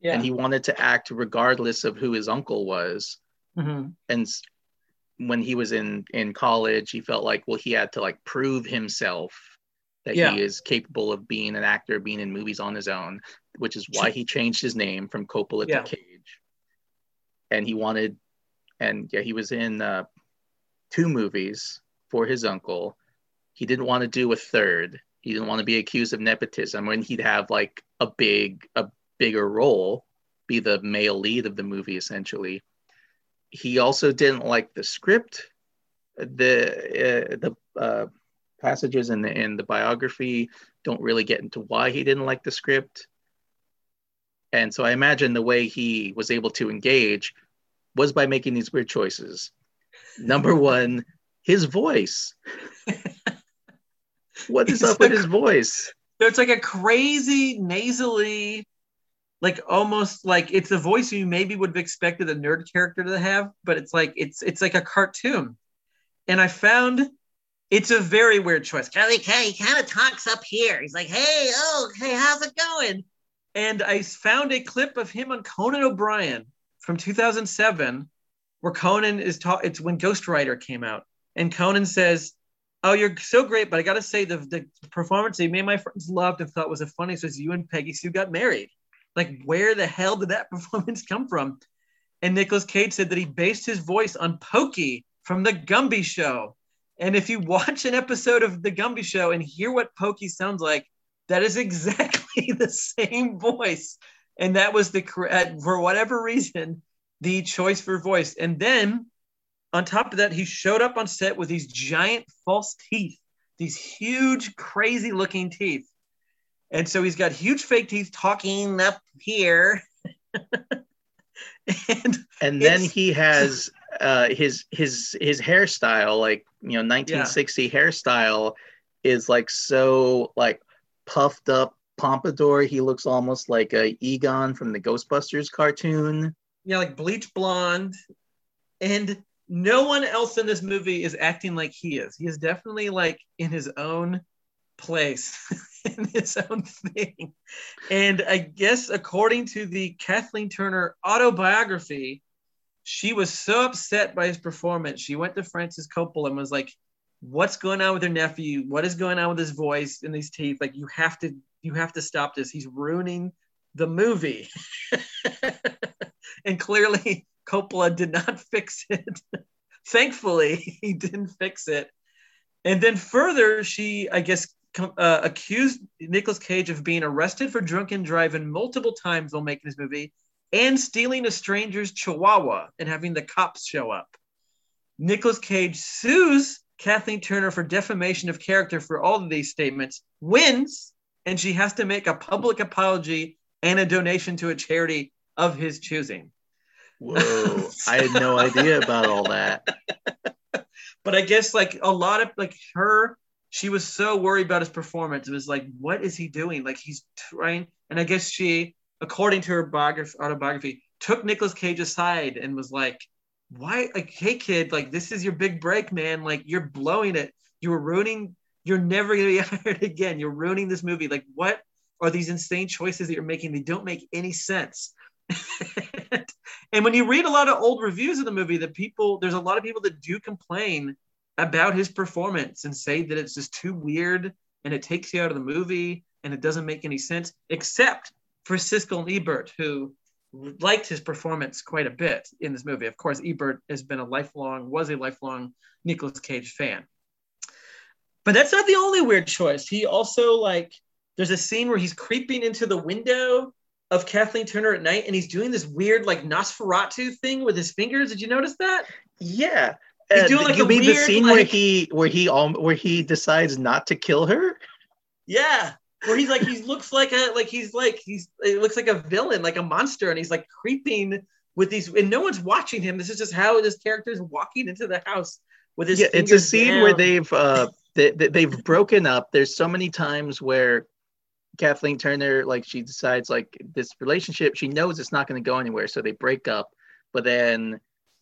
Yeah. and he wanted to act regardless of who his uncle was Mhm. and when he was in in college he felt like well he had to like prove himself that Yeah. he is capable of being an actor being in movies on his own which is why he changed his name from Coppola Yeah. to Cage and he wanted and yeah he was in uh, two movies for his uncle he didn't want to do a third he didn't want to be accused of nepotism when he'd have like a big a bigger role be the male lead of the movie essentially he also didn't like the script the uh, the uh, passages in the in the biography don't really get into why he didn't like the script. And so i imagine the way he was able to engage was by making these weird choices. Number one his voice. What is It's up with his voice? So it's like a crazy nasally, like almost like it's a voice you maybe would have expected a nerd character to have, but it's like it's it's like a cartoon. And I found it's a very weird choice. Charlie K, he kind of talks up here. He's like, hey, oh, hey, how's it going? And I found a clip of him on Conan O'Brien from 2007, where Conan is talking. It's when Ghost Rider came out, and Conan says, Oh, you're so great, but I gotta say the the performance they made my friends loved and thought was the funniest was you and Peggy Sue got married. Like, where the hell did that performance come from? And Nicolas Cage said that he based his voice on Pokey from the Gumby Show. And if you watch an episode of the Gumby Show and hear what Pokey sounds like, that is exactly the same voice. And that was the correct, for whatever reason, the choice for voice. And then on top of that, he showed up on set with these giant false teeth, these huge, crazy looking teeth. And so he's got huge fake teeth talking up here. and and then he has uh, his his his hairstyle, like you know, 1960 yeah. hairstyle, is like so like puffed up pompadour. He looks almost like a Egon from the Ghostbusters cartoon. Yeah, like bleach blonde. And no one else in this movie is acting like he is. He is definitely like in his own place, in his own thing. And I guess according to the Kathleen Turner autobiography, she was so upset by his performance. She went to Francis Coppola and was like, "What's going on with her nephew? What is going on with his voice and these teeth? Like, you have to, you have to stop this. He's ruining the movie." and clearly, Coppola did not fix it. Thankfully, he didn't fix it. And then further, she, I guess, uh, accused Nicolas Cage of being arrested for drunken driving multiple times while making this movie and stealing a stranger's chihuahua and having the cops show up. Nicolas Cage sues Kathleen Turner for defamation of character for all of these statements, wins, and she has to make a public apology and a donation to a charity of his choosing. Whoa, I had no idea about all that. But I guess like a lot of like her, she was so worried about his performance. It was like, what is he doing? Like he's trying, and I guess she, according to her biography, autobiography, took Nicolas Cage aside and was like, why like hey kid, like this is your big break, man. Like you're blowing it. You're ruining, you're never gonna be hired again. You're ruining this movie. Like, what are these insane choices that you're making? They don't make any sense. and when you read a lot of old reviews of the movie, that people there's a lot of people that do complain about his performance and say that it's just too weird and it takes you out of the movie and it doesn't make any sense, except for Siskel and Ebert, who liked his performance quite a bit in this movie. Of course, Ebert has been a lifelong, was a lifelong Nicolas Cage fan. But that's not the only weird choice. He also like there's a scene where he's creeping into the window of Kathleen Turner at night, and he's doing this weird like Nosferatu thing with his fingers. Did you notice that? Yeah. He's doing like you mean weird, the scene like, where he where he um where he decides not to kill her? Yeah, where he's like he looks like a like he's like he's it looks like a villain, like a monster, and he's like creeping with these, and no one's watching him. This is just how this character is walking into the house with his. Yeah, it's a scene down. where they've uh they, they've broken up. There's so many times where Kathleen Turner, like she decides like this relationship, she knows it's not going to go anywhere, so they break up. But then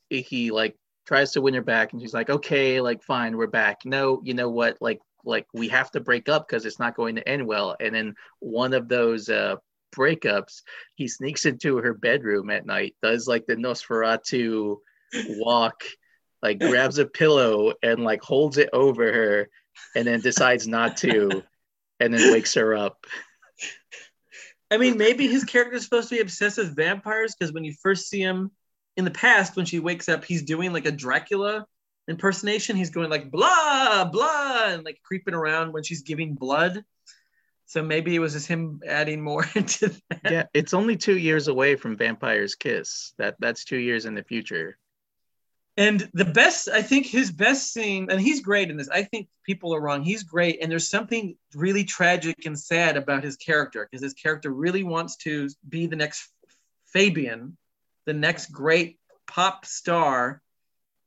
he like tries to win her back, and she's like, "Okay, like fine, we're back." No, you know what? Like like we have to break up because it's not going to end well. And then one of those uh, breakups, he sneaks into her bedroom at night, does like the Nosferatu walk, like grabs a pillow and like holds it over her, and then decides not to and then wakes her up. I mean, maybe his character is supposed to be obsessed with vampires because when you first see him in the past, when she wakes up, he's doing like a Dracula impersonation. He's going like blah blah and like creeping around when she's giving blood. So maybe it was just him adding more into that. Yeah, it's only two years away from Vampire's Kiss. That that's two years in the future. And the best, I think his best scene, and he's great in this. I think people are wrong. He's great. And there's something really tragic and sad about his character because his character really wants to be the next Fabian, the next great pop star,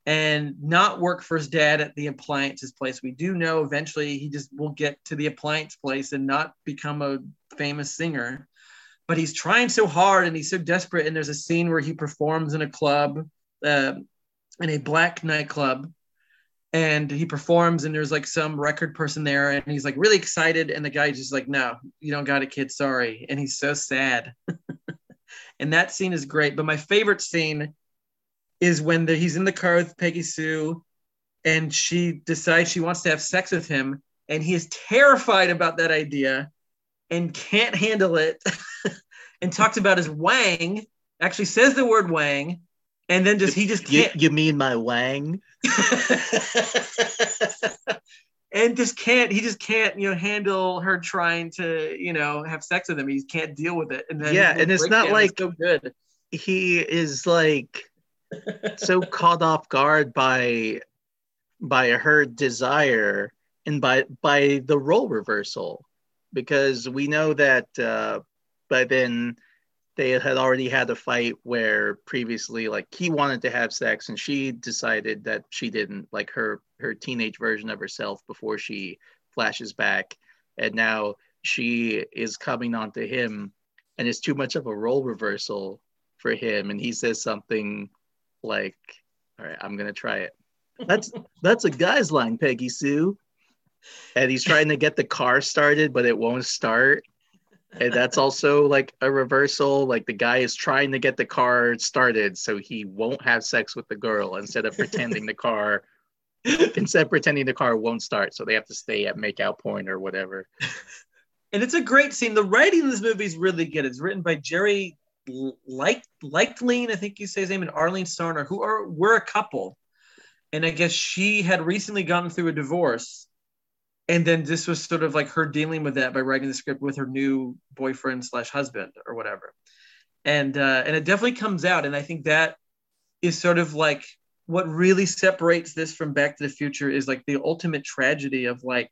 and not work for his dad at the appliances place. We do know eventually he just will get to the appliance place and not become a famous singer. But he's trying so hard and he's so desperate. And there's a scene where he performs in a club. Uh, in a black nightclub and he performs and there's like some record person there and he's like really excited and the guy just like no you don't got it kid sorry and he's so sad and that scene is great but my favorite scene is when the, he's in the car with peggy sue and she decides she wants to have sex with him, and he is terrified about that idea and can't handle it, and talks about his wang. Actually, says the word wang, and then just he just can't you mean my wang? and just can't he just can't you know handle her trying to you know have sex with him. He can't deal with it. And then Yeah, and it's not like- so good. He is like so caught off guard by by her desire and by by the role reversal. Because we know that uh by then they had already had a fight where previously like he wanted to have sex and she decided that she didn't like her her teenage version of herself before she flashes back. And now she is coming onto him and it's too much of a role reversal for him. And he says something like all right i'm gonna try it. That's that's a guy's line peggy sue. And he's trying to get the car started but it won't start. And that's also like a reversal. Like the guy is trying to get the car started so he won't have sex with the girl instead of pretending the car instead pretending the car won't start so they have to stay at makeout point or whatever and it's a great scene the writing in this movie is really good it's written by jerry like Leichtling, I think you say his name, and Arlene Sarner, who are were a couple. And I guess she had recently gotten through a divorce. And then this was sort of like her dealing with that by writing the script with her new boyfriend slash husband or whatever. And uh, and it definitely comes out. And I think that is sort of like what really separates this from Back to the Future is like the ultimate tragedy of like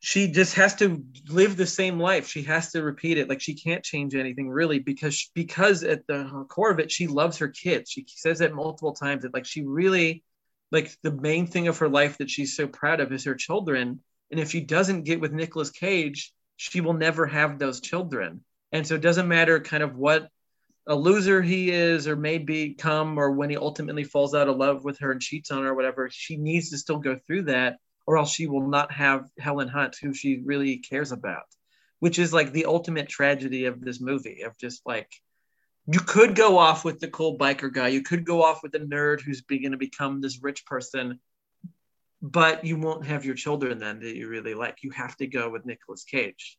she just has to live the same life. She has to repeat it. Like she can't change anything really because because at the core of it, she loves her kids. She says that multiple times that like she really like the main thing of her life that she's so proud of is her children. And if she doesn't get with Nicolas Cage, she will never have those children. And so it doesn't matter kind of what a loser he is or may become or when he ultimately falls out of love with her and cheats on her or whatever, she needs to still go through that or else she will not have Helen Hunt, who she really cares about, which is like the ultimate tragedy of this movie of just like you could go off with the cool biker guy, you could go off with the nerd who's going to become this rich person, but you won't have your children then that you really like. You have to go with Nicolas Cage.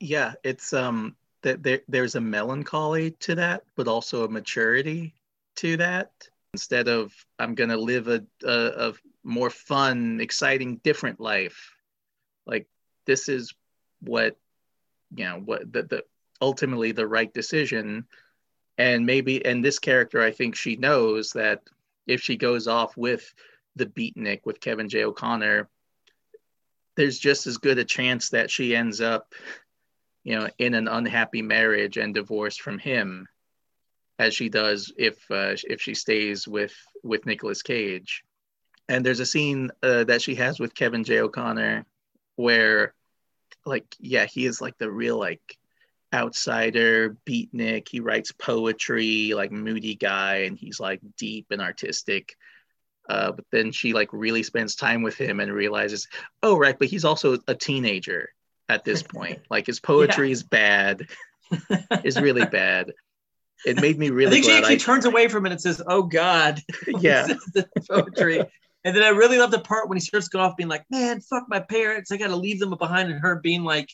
yeah it's um that there, there's a melancholy to that but also a maturity to that. Instead of i'm gonna live a, a, a more fun exciting different life. Like this is what you know what the, the ultimately the right decision. And maybe and this character i think she knows that if she goes off with the beatnik with kevin j. O'connor there's just as good a chance that she ends up you know in an unhappy marriage and divorced from him as she does if uh, if she stays with with Nicolas Cage. And there's a scene uh, that she has with Kevin J. O'Connor where like yeah he is like the real like outsider beatnik. He writes poetry like moody guy and he's like deep and artistic. Uh, but then she like really spends time with him and realizes oh right but he's also a teenager at this point like his poetry is bad is really bad it made me really. I think she actually I, turns away from it and says, "Oh God." yeah the poetry. And then I really love the part when he starts going off being like, man, fuck my parents. I got to leave them behind. And her being like,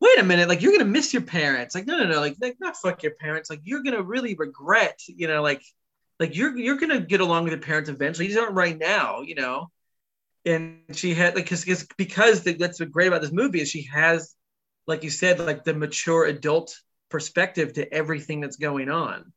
wait a minute, like, you're to miss your parents. Like, no, no, no, like, like, not fuck your parents. Like, you're to really regret, you know, like, like you're, you're to get along with your parents eventually. You don't right now, you know? And she had, like, because, because the, that's what's great about this movie is she has, like you said, like the mature adult perspective to everything that's going on.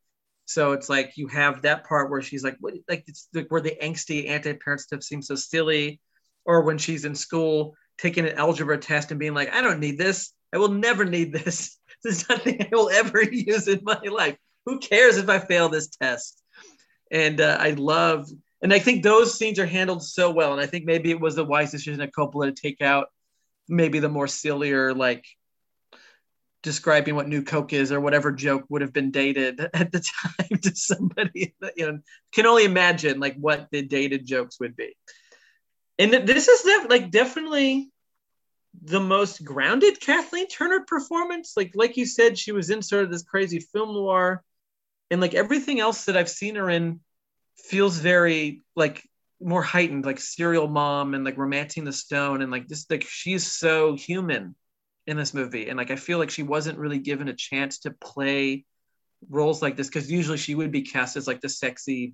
So it's like you have that part where she's like, what, like it's like where the angsty anti-parent stuff seems so silly, or when she's in school taking an algebra test and being like, I don't need this. I will never need this. This is nothing I will ever use in my life. Who cares if I fail this test? And uh, I love, and I think those scenes are handled so well. And I think maybe it was the wise decision of Coppola to take out maybe the more sillier, like describing what new coke is or whatever joke would have been dated at the time to somebody that you know can only imagine like what the dated jokes would be and this is def- like definitely the most grounded kathleen turner performance like like you said she was in sort of this crazy film noir and like everything else that i've seen her in feels very like more heightened, like serial mom and like romancing the stone and like just like she's so human in this movie. And like I feel like she wasn't really given a chance to play roles like this because usually she would be cast as like the sexy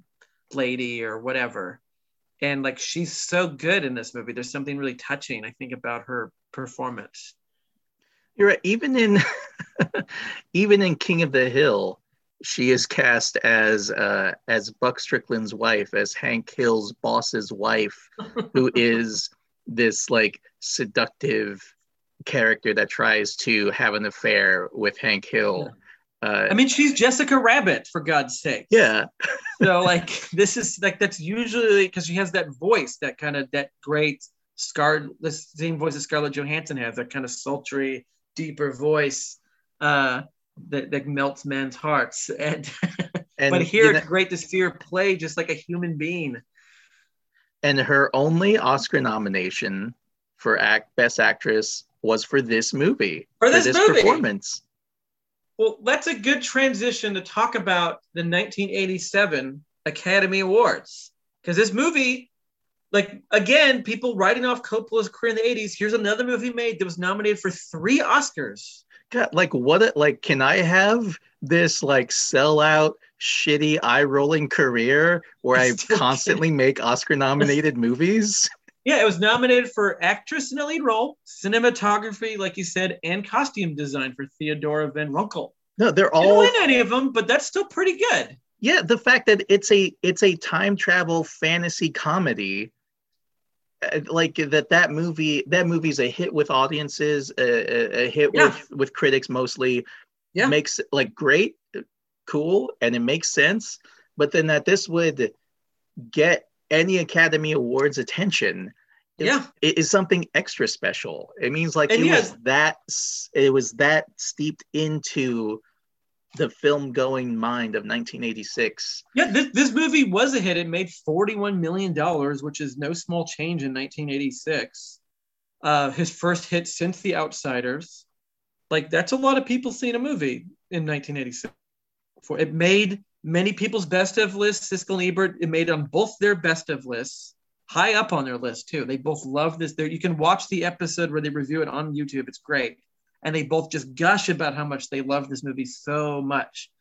lady or whatever. And like she's so good in this movie. There's something really touching, I think, about her performance. You're right. Even in even in King of the Hill, she is cast as uh, as Buck Strickland's wife, as Hank Hill's boss's wife, who is this like seductive character that tries to have an affair with Hank Hill. Uh, I mean, she's Jessica Rabbit for God's sake. yeah, So like this is like that's usually because she has that voice, that kind of that great scar, the same voice that Scarlett Johansson has, that kind of sultry, deeper voice uh, that that melts men's hearts. And, and but here you know- it's great to see her play just like a human being. and her only Oscar nomination for act best actress was for this movie For this movie. performance. Well, that's a good transition to talk about the 1987 Academy Awards. Because this movie, like, again, people writing off Coppola's career in the 80s. Here's another movie made that was nominated for three Oscars. God, like what? A, like, can I have this like sellout, shitty, eye rolling career where I constantly make Oscar nominated movies? Yeah, it was nominated for actress in a lead role, cinematography, like you said, and costume design for Theadora Van Runkle. No, they're all. Didn't win any of them, but that's still pretty good. yeah. The fact that it's a it's a time travel fantasy comedy. Uh, Like that, that movie, that movie's a hit with audiences, a, a, a hit Yeah. with with critics mostly. Yeah. makes like great, cool, and it makes sense. But then that this would get any Academy Awards attention, is, Yeah. it is something extra special. It means like And it yeah. was that it was that steeped into the film going mind of 1986. Yeah, this, this movie was a hit. It made $41 million, which is no small change in 1986. Uh, his first hit since The Outsiders. Like, that's a lot of people seeing a movie in 1986. For It made many people's best of lists. Siskel and Ebert, it made on both their best of lists, high up on their list, too. They both love this. There, You can watch the episode where they review it on YouTube. It's great. And they both just gush about how much they love this movie so much.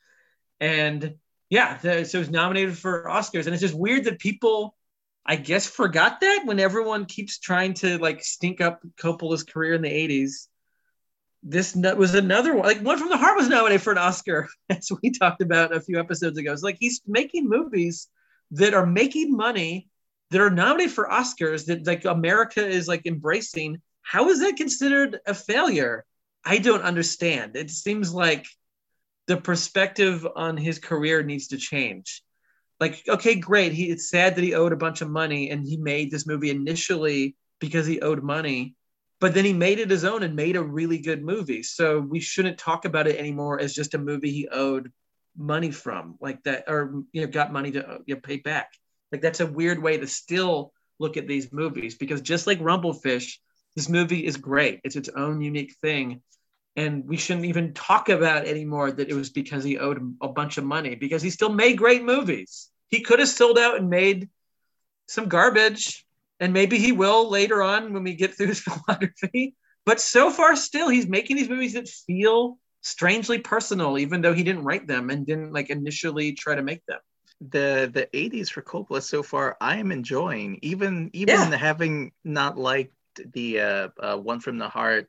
And yeah, the- so it was nominated for Oscars, and it's just weird that people, I guess, forgot that when everyone keeps trying to like stink up Coppola's career in the '80s. This was another one. Like One from the Heart was nominated for an Oscar, as we talked about a few episodes ago. It's like he's making movies that are making money that are nominated for Oscars that like America is like embracing. How is that considered a failure? I don't understand. It seems like the perspective on his career needs to change. Like, okay, great. He it's sad that he owed a bunch of money and he made this movie initially because he owed money, but then he made it his own and made a really good movie. So we shouldn't talk about it anymore as just a movie he owed money from, like that, or you know, got money to you know, pay back. Like that's a weird way to still look at these movies because just like Rumblefish, this movie is great. It's its own unique thing and we shouldn't even talk about anymore that it was because he owed a bunch of money because he still made great movies. He could have sold out and made some garbage, and maybe he will later on when we get through his filmography. But so far, still, he's making these movies that feel strangely personal, even though he didn't write them and didn't like initially try to make them. The the 80s for Coppola so far, I am enjoying. Even even Yeah. having not liked the uh, uh, one from the heart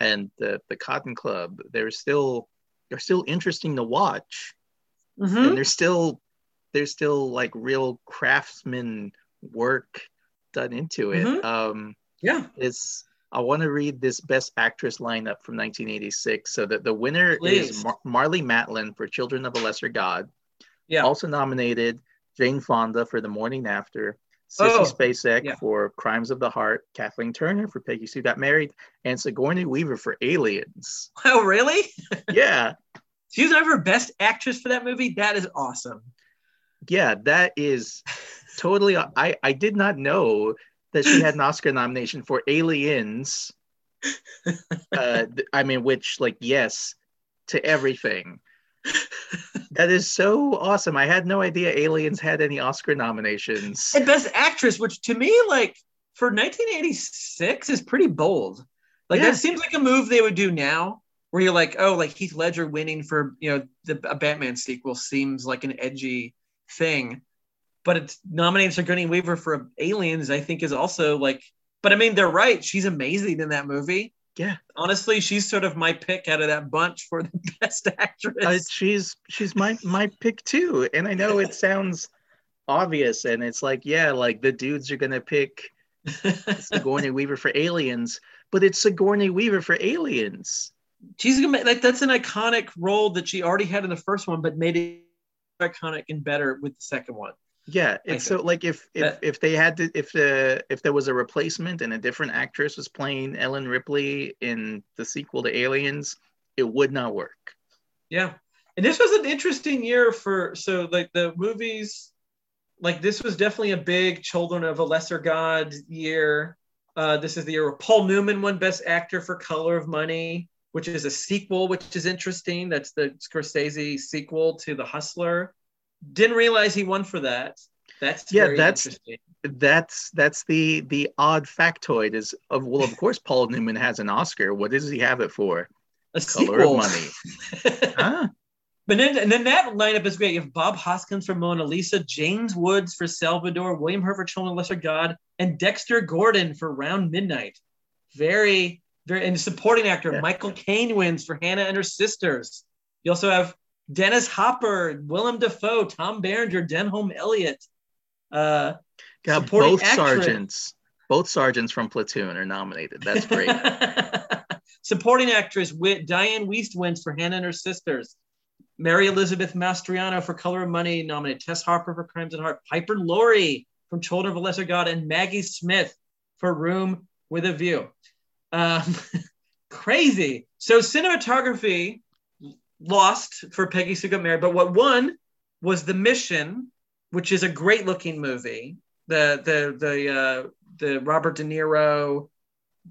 and the the Cotton Club, they're still they're still interesting to watch. Mhm. and there's still there's still like real craftsman work done into it Mhm. um Yeah, it's i want to read this best actress lineup from 1986 so that the winner Please. is Mar- marlee matlin for children of a lesser god yeah. also nominated jane fonda for the morning after Sissy Oh, Spacek yeah. for Crimes of the Heart, Kathleen Turner for Peggy Sue Got Married, and Sigourney Weaver for Aliens. Oh, really? yeah, She was ever best actress for that movie. That is awesome. yeah, that is totally. I I did not know that she had an Oscar nomination for Aliens. Uh, I mean, which like yes to everything. That is so awesome. I had no idea Aliens had any Oscar nominations. and Best Actress, which to me, like for 1986, is pretty bold. Like Yeah. that seems like a move they would do now, where you're like, oh, like Heath Ledger winning for you know the a Batman sequel seems like an edgy thing, but it's nominating Sigourney Weaver for Aliens. I think is also like, but I mean, they're right. She's amazing in that movie. Yeah. honestly, she's sort of my pick out of that bunch for the Best Actress. Uh, she's she's my my pick too, and I know it sounds obvious, and it's like yeah, like the dudes are gonna pick Sigourney Weaver for Aliens, but it's Sigourney Weaver for Aliens. she's gonna like that's an iconic role that she already had in the first one, but made it iconic and better with the second one. Yeah, it's so like if if That- if they had to if the if there was a replacement and a different actress was playing Ellen Ripley in the sequel to Aliens, it would not work. Yeah, and this was an interesting year for so like the movies, like this was definitely a big Children of a Lesser God year. Uh, this is the year where Paul Newman won Best Actor for Color of Money, which is a sequel, which is interesting. That's the Scorsese sequel to The Hustler. Didn't realize he won for that. That's Yeah, that's- That's that's the the odd factoid is of well, of course Paul Newman has an Oscar. What does he have it for? a Color sequel. of Money. Huh? But then, and then that lineup is great. You have Bob Hoskins for Mona Lisa, James Woods for Salvador, William Hurt for Children of Lesser God, and Dexter Gordon for Round Midnight. Very, very, and supporting actor Yeah. Michael Caine wins for Hannah and her sisters. You also have Dennis Hopper, Willem Dafoe, Tom Berenger, Denholm Elliott. Uh, Got both actress. sergeants. Both sergeants from Platoon are nominated. That's great. Supporting actress Whit, Diane Wiest wins for Hannah and her sisters. Mary Elizabeth Mastrantonio for Color of Money nominated. Tess Harper for Crimes and Heart. Piper Laurie from Children of a Lesser God, and Maggie Smith for Room with a View. Um, crazy. So cinematography lost for Peggy Sue Got Married, but what won was The Mission, which is a great looking movie. The the the uh, the Robert De Niro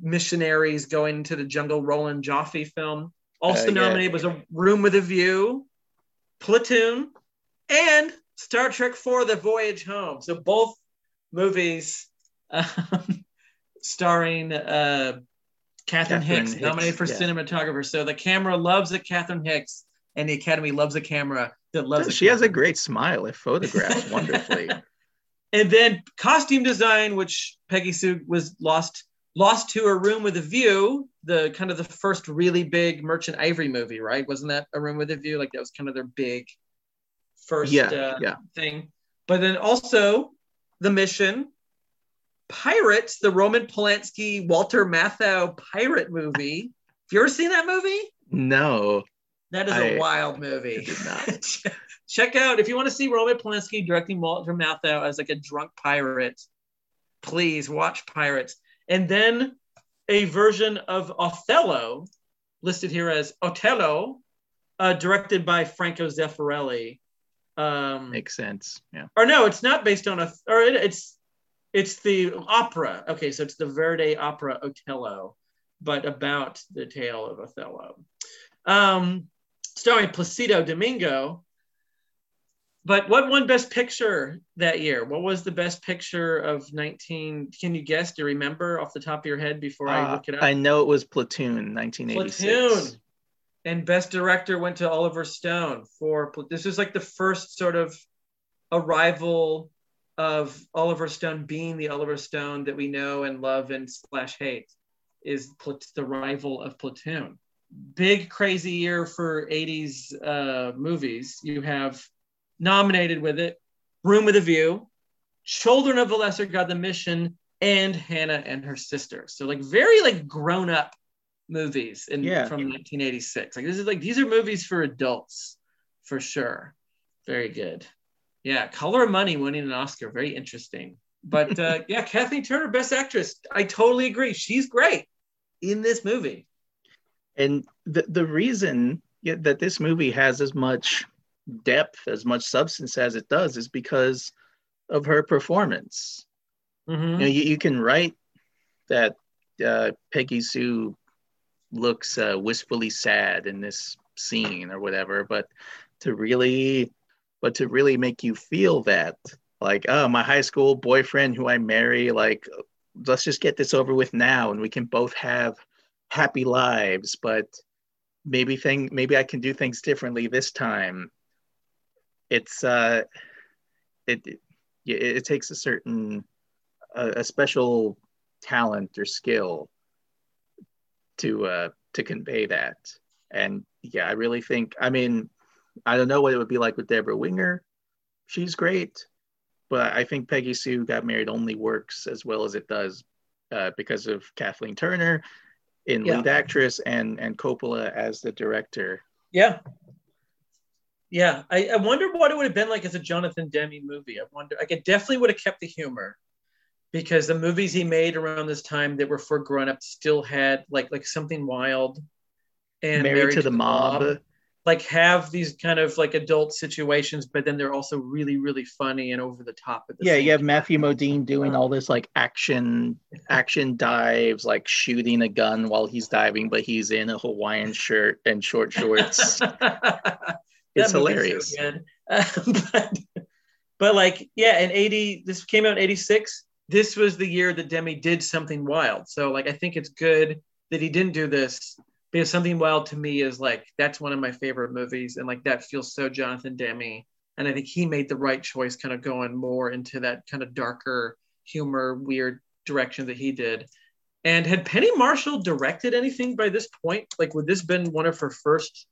missionaries going to the jungle Roland Joffe film. Also Uh, yeah. nominated was A Room with a View, Platoon, and Star Trek for The Voyage Home. So both movies um, starring uh, Catherine, Catherine Hicks, Hicks, nominated for yeah. cinematographer. So the camera loves a Catherine Hicks, and the Academy loves a camera that loves. she has a great smile. It photographs wonderfully. And then costume design, which Peggy Sue was lost lost to a room with a view, the kind of the first really big Merchant Ivory movie, right? Wasn't that a room with a view? Like that was kind of their big first Yeah, uh, yeah. thing. But then also the mission, Pirates, the Roman Polanski, Walter Matthau pirate movie. Have you ever seen that movie? No, That is I- a wild movie. Check out if you want to see Roman Polanski directing Walter Matthau as like a drunk pirate. Please watch Pirates, and then a version of Othello, listed here as Otello, uh, directed by Franco Zeffirelli. Um, makes sense. Yeah. or no, it's not based on a, or it, it's it's the opera. Okay, so it's the Verdi opera Otello, but about the tale of Othello, um, starring Placido Domingo. But what won Best Picture that year? What was the Best Picture of 19? Can you guess? Do you remember off the top of your head before I Uh, look it up? I know it was Platoon, 1986. Platoon. And Best Director went to Oliver Stone for this is like the first sort of arrival of Oliver Stone being the Oliver Stone that we know and love and slash hate is the rival of Platoon. Big crazy year for 80s uh, movies. You have nominated with it Room with a View, Children of the Lesser God, The Mission, and Hannah and her sister. So like very like grown up movies in Yeah. from 1986. Like this is like these are movies for adults for sure. Very good. Yeah, Color of Money winning an Oscar, very interesting. But uh, yeah, Kathleen Turner, Best Actress. I totally agree. She's great in this movie. And the the reason that this movie has as much depth, as much substance as it does, is because of her performance. Mhm. You know, you, you can write that uh, Peggy Sue looks uh, wistfully sad in this scene or whatever, but to really but to really make you feel that like oh my high school boyfriend who i marry like let's just get this over with now and we can both have happy lives but maybe thing maybe i can do things differently this time. It's uh it it, it takes a certain a, a special talent or skill to uh to convey that. And yeah i really think i mean i don't know what it would be like with Debra winger she's great but i think peggy sue got married only works as well as it does uh, because of kathleen turner in Yeah. lead actress and and coppola as the director Yeah. Yeah. I, I wonder what it would have been like as a Jonathan Demme movie. I wonder, like, it definitely would have kept the humor because the movies he made around this time that were for grown ups still had like like something wild and married, to the mob, like have these kind of like adult situations, but then they're also really, really funny and over the top at the yeah you have time. matthew modine doing all this like action action dives like shooting a gun while he's diving but he's in a hawaiian shirt and short shorts it's hilarious so good. Uh, but, but like, yeah, in 80, this came out in 86. This was the year that Demme did something wild. So, like, I think it's good that he didn't do this because something wild to me is like, that's one of my favorite movies. And like, that feels so Jonathan Demme. And I think he made the right choice, kind of going more into that kind of darker humor, weird direction that he did. And had Penny Marshall directed anything by this point? Like, would this been one of her first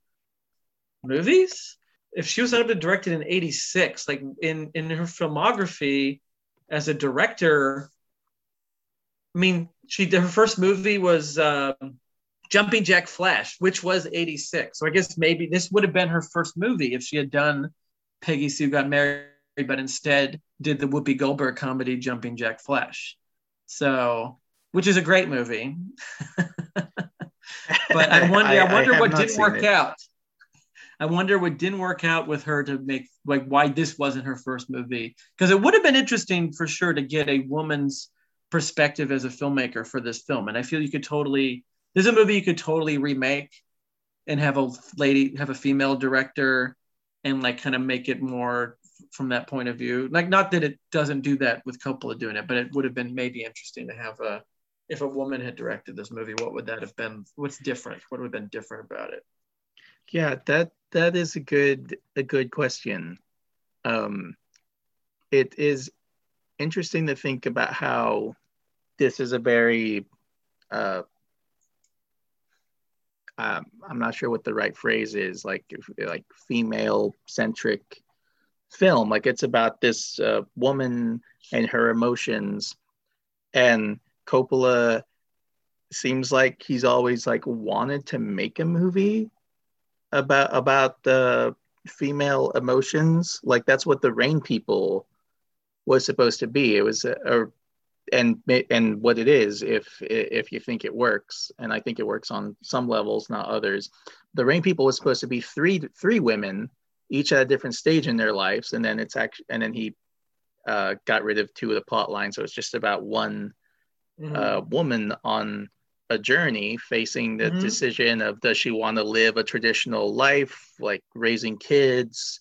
movies? If she was not have directed in '86, like in in her filmography as a director, I mean, she her first movie was um, Jumping Jack Flash, which was '86. So I guess maybe this would have been her first movie if she had done Peggy Sue Got Married, but instead did the Whoopi Goldberg comedy Jumping Jack Flash. So, which is a great movie. but I wonder, I, wonder have what didn't work it. out. I wonder what didn't work out with her to make like why this wasn't her first movie because it would have been interesting for sure to get a woman's perspective as a filmmaker for this film, and I feel you could totally. This is a movie you could totally remake and have a lady, have a female director, and like kind of make it more from that point of view. Like, not that it doesn't do that with Coppola doing it, but it would have been maybe interesting to have a. If a woman had directed this movie, what would that have been? What's different? What would have been different about it? Yeah, that that is a good a good question. Um, it is interesting to think about how this is a very uh, um, I'm not sure what the right phrase is, like like female centric film. Like it's about this uh, woman and her emotions, and Coppola seems like he's always like wanted to make a movie about about the female emotions. Like that's what the rain people was supposed to be. It was a, a and and what it is if if you think it works and i think it works on some levels not others. The rain people was supposed to be three three women each at a different stage in their lives and then it's actually and then he uh, got rid of two of the plot lines. So it's just about one uh, woman on a journey facing the Mhm. decision of does she want to live a traditional life like raising kids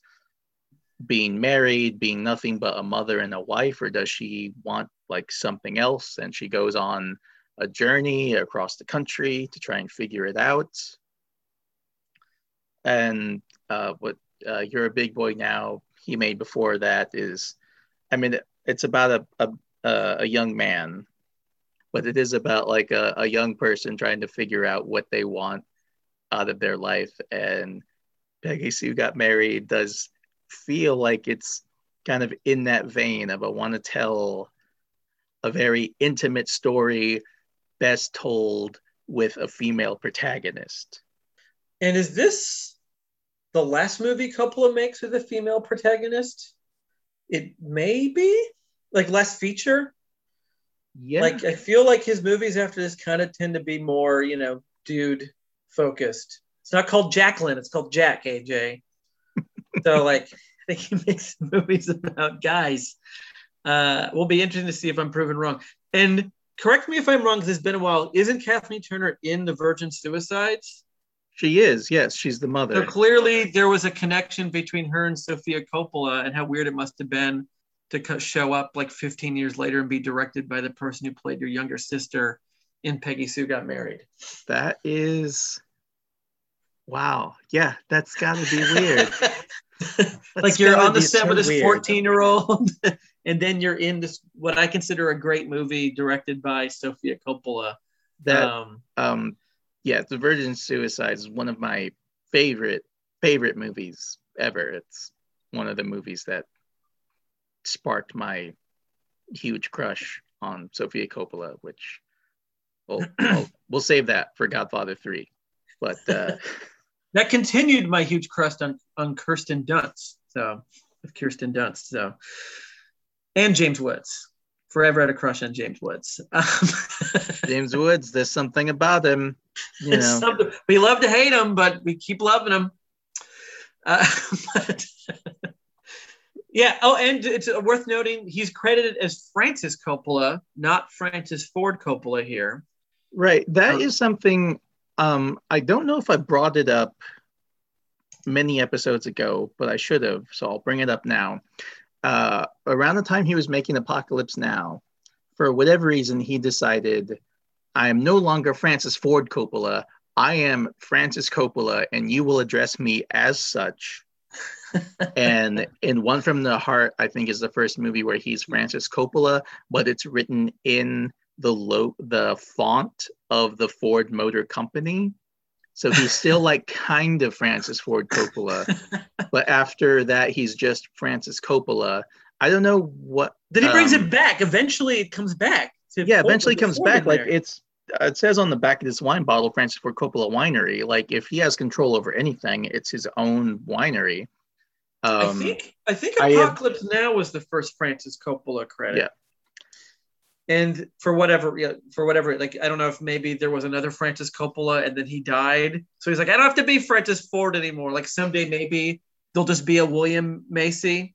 being married being nothing but a mother and a wife or does she want like something else and she goes on a journey across the country to try and figure it out. And uh, what uh, you're a big boy now he made before that is i mean it's about a, a, a young man but it is about like a, a young person trying to figure out what they want out of their life. And peggy sue got married does feel like it's kind of in that vein of i want to tell a very intimate story best told with a female protagonist And is this the last movie Coppola makes with a female protagonist? It may be like last feature. yeah Like I feel like his movies after this kind of tend to be more, you know, dude focused. It's not called Jacqueline, it's called Jack, AJ. so like I think he makes movies about guys. Uh will be interesting to see if I'm proven wrong. And correct me if I'm wrong, because it's been a while. Isn't Kathleen Turner in the Virgin Suicides? She is. Yes, she's the mother. So clearly, there was a connection between her and Sofia Coppola, and how weird it must have been to show up like 15 years later and be directed by the person who played your younger sister in Peggy Sue Got Married. That is. Wow. Yeah, that's got to be weird. like you're on the set so with this 14 year old, and then you're in this what I consider a great movie directed by Sofia Coppola. That um, um yeah the virgin suicide is one of my favorite favorite movies ever it's one of the movies that sparked my huge crush on sofia coppola which we'll, we'll, we'll save that for godfather 3 but uh that continued my huge crush on on Kirsten Dunst. So with Kirsten Dunst. So and James Woods. Forever had a crush on James Woods. Um, james woods there's something about him you know something- we love to hate him, but we keep loving him. Uh, but- yeah. Oh, and it's worth noting he's credited as Francis Coppola, not Francis Ford Coppola here. Right. That Um, is something um I don't know if I brought it up many episodes ago, but I should have, so I'll bring it up now. Uh around the time he was making Apocalypse Now, for whatever reason he decided I am no longer Francis Ford Coppola. I am Francis Coppola and you will address me as such. and in One from the Heart, I think is the first movie where he's Francis Coppola, but it's written in the low the font of the Ford Motor Company. So he's still like kind of Francis Ford Coppola, but after that he's just Francis Coppola. I don't know what. Then he brings um, it back. Eventually, it comes back. To Yeah, eventually comes back. Like there. it's uh, it says on the back of this wine bottle, Francis Ford Coppola Winery. Like if he has control over anything, it's his own winery. I Um, think I think I have- Apocalypse Now was the first Francis Coppola credit. Yeah. And for whatever, for whatever, like I don't know if maybe there was another Francis Coppola and then he died, so he's like, I don't have to be Francis Ford anymore. Like someday maybe there'll just be a William Macy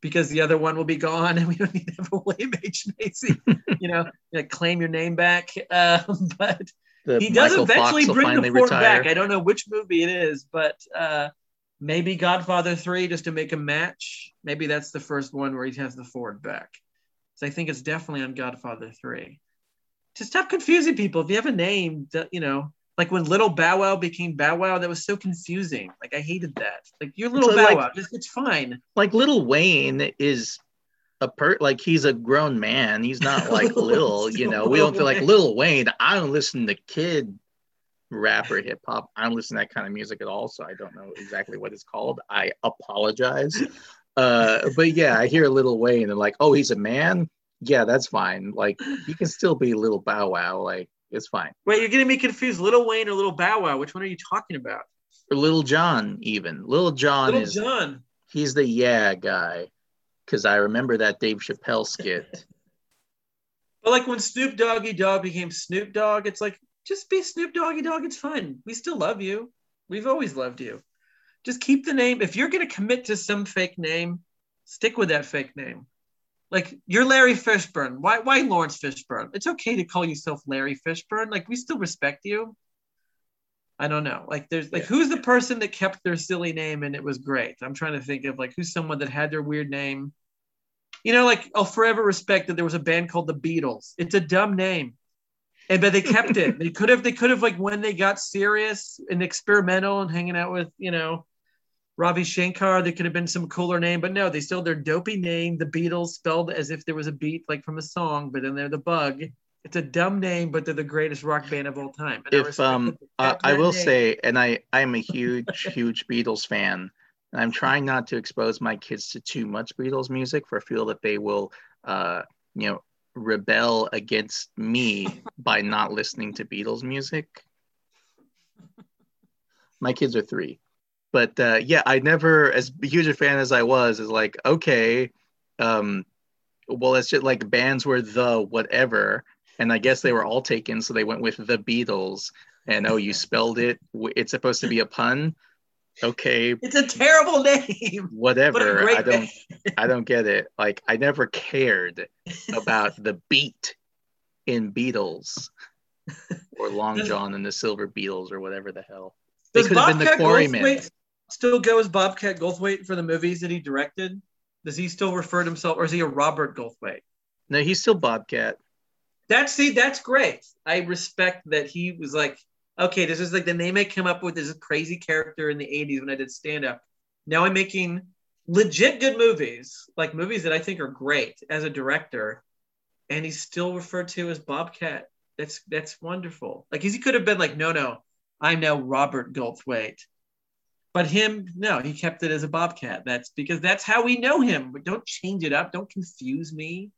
because the other one will be gone and we don't need to have a William H Macy. you know, like claim your name back. Um, but the he does Michael eventually Fox bring the Ford retire. back. I don't know which movie it is, but uh, maybe Godfather 3 just to make a match. Maybe that's the first one where he has the Ford back. So I think it's definitely on Godfather 3. Just stop confusing people. If you have a name, that, you know, like when Little Bow Wow became Bow Wow, that was so confusing. Like I hated that. Like you're Little So, Bow like- Wow, just it's fine. like little Wayne is a per like he's a grown man. He's not like little, you know. We don't feel like little Wayne. I don't listen to kid rap or hip hop. I don't listen to that kind of music at all, so I don't know exactly what it's called. I apologize. Uh, but yeah, I hear Little Wayne and like, oh, he's a man. Yeah, that's fine. Like he can still be a Little Bow Wow. Like it's fine. Wait, you're getting me confused. Little Wayne or Little Bow Wow? Which one are you talking about? Or Little John, even Little John Little is John. he's the yeah guy. Because I remember that Dave Chappelle skit. But like when Snoop Doggy Dogg became Snoop Dogg, it's like just be Snoop Doggy Dogg. It's fine. We still love you. We've always loved you. Just keep the name. If you're gonna commit to some fake name, stick with that fake name. Like you're Larry Fishburne. Why why Laurence Fishburne? It's okay to call yourself Larry Fishburne. Like we still respect you. I don't know. Like there's like Yeah. who's the person that kept their silly name and it was great? I'm trying to think of like who's someone that had their weird name. You know, like I'll forever respect that there was a band called the Beatles. It's a dumb name. And but they kept it. They could have they could have like when they got serious and experimental and hanging out with, you know, Ravi Shankar, There could have been some cooler name, but no, they still their dopey name, the Beatles, spelled as if there was a beat like from a song, but then they're the bug. It's a dumb name, but they're the greatest rock band of all time. And I if um uh, I will name. say, and I I'm a huge huge Beatles fan, and I'm trying not to expose my kids to too much Beatles music for fear that they will uh you know rebel against me by not listening to Beatles music. My kids are three, but uh, yeah, I never as huge a fan as I was is like okay, um, well it's just like bands were the whatever, and I guess they were all taken, so they went with the Beatles and oh you spelled it it's supposed to be a pun okay it's a terrible name. whatever What i don't name. i don't get it like i never cared about the beat in beatles or long john and the silver beatles or whatever the hell They could have been the quarrymen. Still go as Bobcat Goldthwait for the movies that he directed? Does he still refer to himself, or is he a Robert Goldthwait? No, he's still Bobcat. That's see, that's great. I respect that he was like, okay, this is like the name I came up with. This crazy character in the '80s when I did stand up. Now I'm making legit good movies, like movies that I think are great as a director, and he's still referred to as Bobcat. That's that's wonderful. Like he could have been like, no, no, I'm now Robert Goldthwait. But him, no, he kept it as a Bobcat. That's because that's how we know him. But don't change it up. Don't confuse me.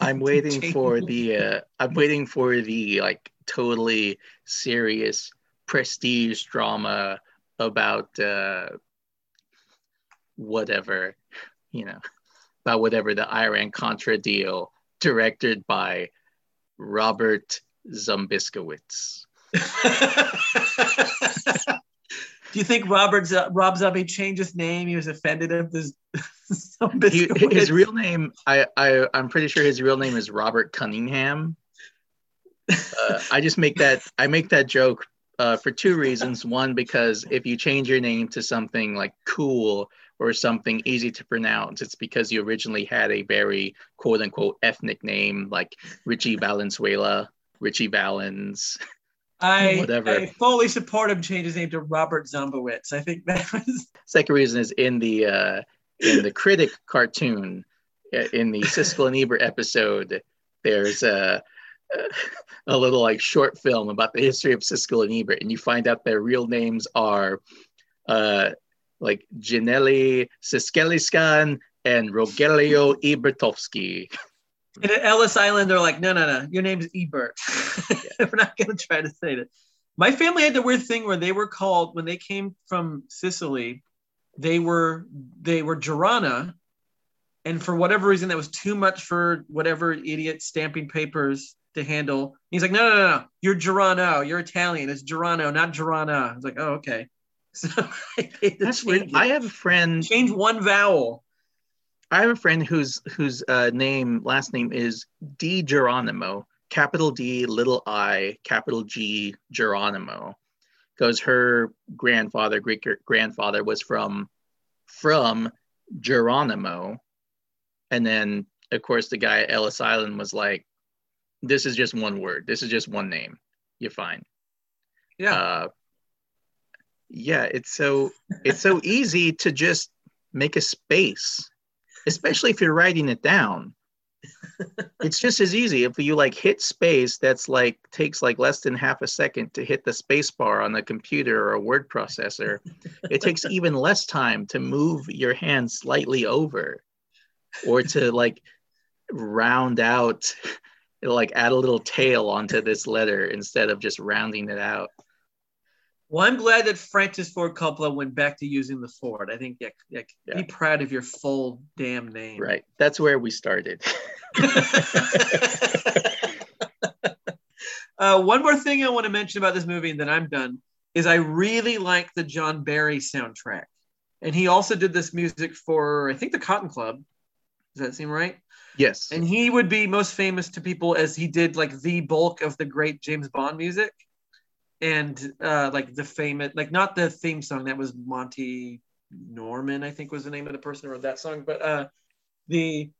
I'm waiting for the uh I'm waiting for the like totally serious prestige drama about uh whatever, you know, about whatever the Iran Contra deal directed by Robert Zumbiskowitz. Do you think Robert Z- Rob Zombie changed his name? He was offended of this. some He, his real name I, I I'm pretty sure his real name is Robert Cunningham. Uh, I just make that I make that joke uh, for two reasons. One, because if you change your name to something like cool or something easy to pronounce, it's because you originally had a very quote unquote ethnic name like Richie Valenzuela, Ritchie Valens. I, whatever. I fully support him change his name to Robert Zombowitz. I think that was Second reason is in the uh, in the critic cartoon, uh, in the Siskel and Ebert episode, there's a a little like short film about the history of Siskel and Ebert, and you find out their real names are uh, like Janelli Siskeliskan and Rogelio Ebertovsky. and at Ellis Island. They're like, no, no, no, your name's Ebert. We're not going to try to say that. My family had the weird thing where they were called when they came from Sicily. They were they were Girana, and for whatever reason, that was too much for whatever idiot stamping papers to handle. He's like, no, no, no, no. you're Girano. You're Italian. It's Girano, not Girana. I was like, oh, okay. So I That's weird. I have a friend. change one vowel. I have a friend whose whose uh, name last name is D Geronimo, capital D, little I, capital G Geronimo, because her grandfather, great grandfather, was from from Geronimo, and then of course the guy at Ellis Island was like, "This is just one word. This is just one name. You're fine." Yeah. Uh, yeah, it's so it's so easy to just make a space especially if you're writing it down. it's just as easy if you like hit space that's like takes like less than half a second to hit the space bar on a computer or a word processor. it takes even less time to move your hand slightly over or to like round out like add a little tail onto this letter instead of just rounding it out. Well, I'm glad that Francis Ford Coppola went back to using the Ford. I think yeah, yeah, Yeah. be proud of your full damn name. Right. That's where we started. uh, one more thing I want to mention about this movie, and then I'm done, is I really like the John Barry soundtrack. And he also did this music for, I think, the Cotton Club. Does that seem right? yes. And he would be most famous to people as he did like the bulk of the great James Bond music. And uh, like the famous, like not the theme song, that was Monty Norman, I think was the name of the person who wrote that song, but uh, the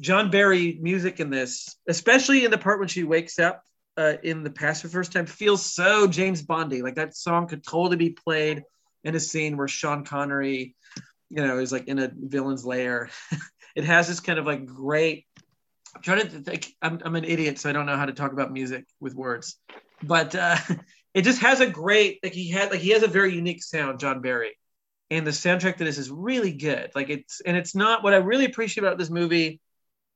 John Barry music in this, especially in the part when she wakes up uh, in the past for the first time, feels so James Bondy. Like that song could totally be played in a scene where Sean Connery, you know, is like in a villain's lair. it has this kind of like great. I'm trying to think. I'm, I'm an idiot, so I don't know how to talk about music with words, but uh, it just has a great like he had like he has a very unique sound, John Barry, and the soundtrack to this is really good. Like it's and it's not what I really appreciate about this movie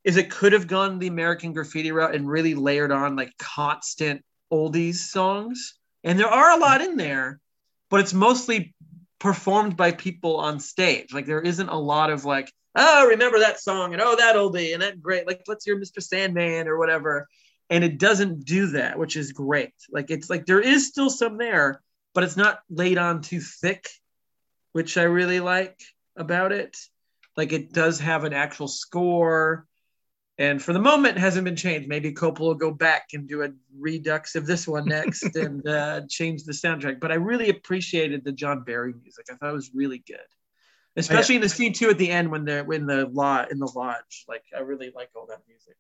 is it could have gone the American Graffiti route and really layered on like constant oldies songs, and there are a lot in there, but it's mostly performed by people on stage. Like there isn't a lot of like, oh, remember that song and oh that oldie and that great. Like let's hear Mr. Sandman or whatever. And it doesn't do that, which is great. Like it's like there is still some there, but it's not laid on too thick, which I really like about it. Like it does have an actual score. And for the moment, it hasn't been changed. Maybe Coppola will go back and do a redux of this one next and uh, change the soundtrack. But I really appreciated the John Barry music. I thought it was really good, especially in the scene too at the end when they're in the lot in the lodge. Like I really like all that music.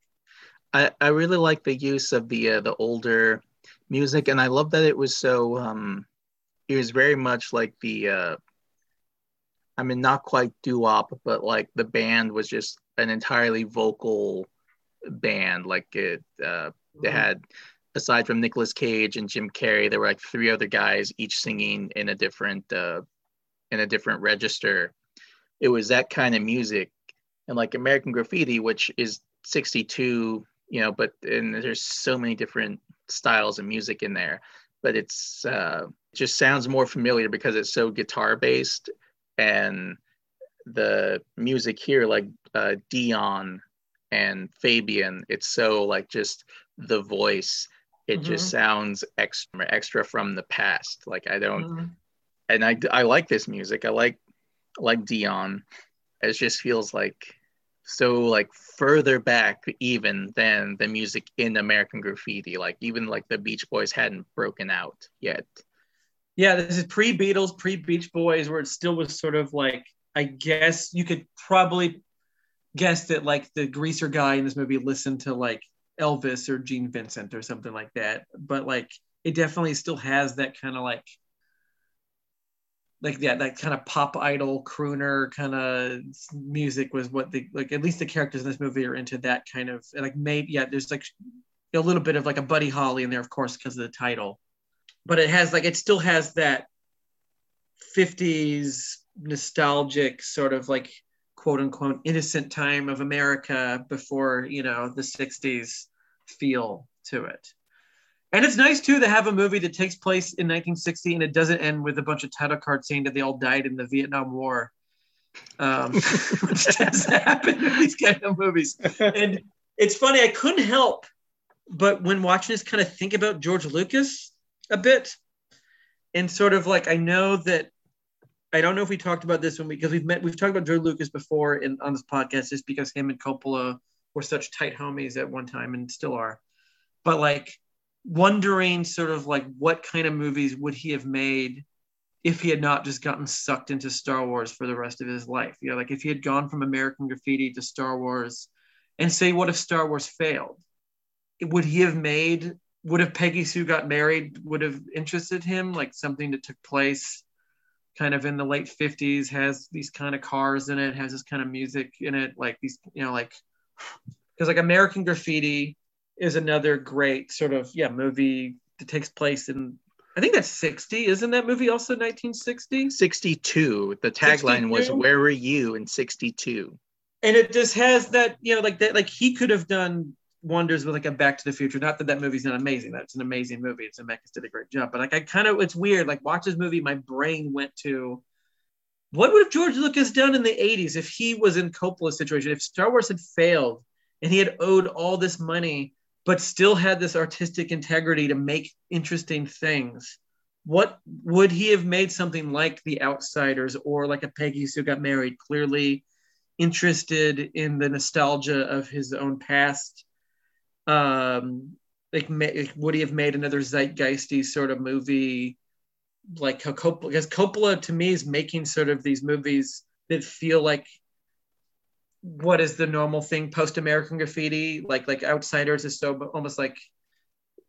I, I really like the use of the uh, the older music, and I love that it was so. Um, it was very much like the. Uh, I mean, not quite doo wop, but like the band was just an entirely vocal band. Like it, uh, they had aside from Nicolas Cage and Jim Carrey, there were like three other guys each singing in a different uh, in a different register. It was that kind of music, and like American Graffiti, which is 62, you know, but and there's so many different styles of music in there, but it's uh, just sounds more familiar because it's so guitar based and the music here like uh, dion and fabian it's so like just the voice it Mm-hmm. just sounds extra extra from the past like i don't Mhm. and i i like this music i like like dion it just feels like so like further back even than the music in american graffiti like even like the beach boys hadn't broken out yet Yeah, this is pre Beatles, pre Beach Boys, where it still was sort of like, I guess you could probably guess that like the greaser guy in this movie listened to like Elvis or Gene Vincent or something like that. But like, it definitely still has that kind of like, like yeah, that kind of pop idol crooner kind of music was what the like at least the characters in this movie are into that kind of like maybe yeah, there's like a little bit of like a Buddy Holly in there, of course, because of the title but it has like it still has that 50s nostalgic sort of like quote unquote innocent time of America before you know the 60s feel to it. And it's nice too to have a movie that takes place in 1960 and it doesn't end with a bunch of title cards saying that they all died in the Vietnam War, um, which tends to happen in these kind of movies. And it's funny, I couldn't help but when watching this, kind of think about George Lucas a bit and sort of like I know that I don't know if we talked about this one because we've met we've talked about George Lucas before in on this podcast just because him and Coppola were such tight homies at one time and still are. But like wondering sort of like what kind of movies would he have made if he had not just gotten sucked into Star Wars for the rest of his life. You know, like if he had gone from American Graffiti to Star Wars and say what if Star Wars failed? Would he have made would have Peggy Sue got married would have interested him like something that took place kind of in the late 50s has these kind of cars in it has this kind of music in it like these you know like because like American Graffiti is another great sort of yeah movie that takes place in I think that's 60 isn't that movie also 1960 62 the tagline was where were you in 62 and it just has that you know like that like he could have done wonders with like a Back to the Future. Not that that movie's not amazing. That's an amazing movie. It's a Zemeckis did a great job. But like I kind of it's weird. Like watch this movie, my brain went to what would have George Lucas done in the 80s if he was in Coppola's situation? If Star Wars had failed and he had owed all this money, but still had this artistic integrity to make interesting things. What would he have made something like The Outsiders or like a Peggy Sue Got Married? Clearly interested in the nostalgia of his own past um like ma- would he have made another zeitgeisty sort of movie like Coppola because Coppola to me is making sort of these movies that feel like what is the normal thing post American Graffiti like like Outsiders is so almost like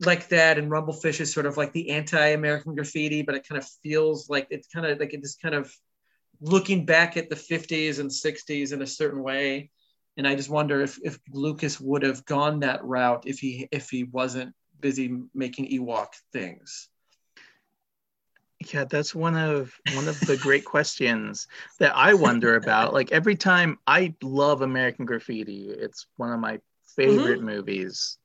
like that and Rumblefish is sort of like the anti-American Graffiti but it kind of feels like it's kind of like it just kind of looking back at the 50s and 60s in a certain way and I just wonder if, if Lucas would have gone that route if he if he wasn't busy making Ewok things. Yeah, that's one of one of the great questions that I wonder about. Like every time I love American Graffiti. It's one of my mm-hmm. favorite movies.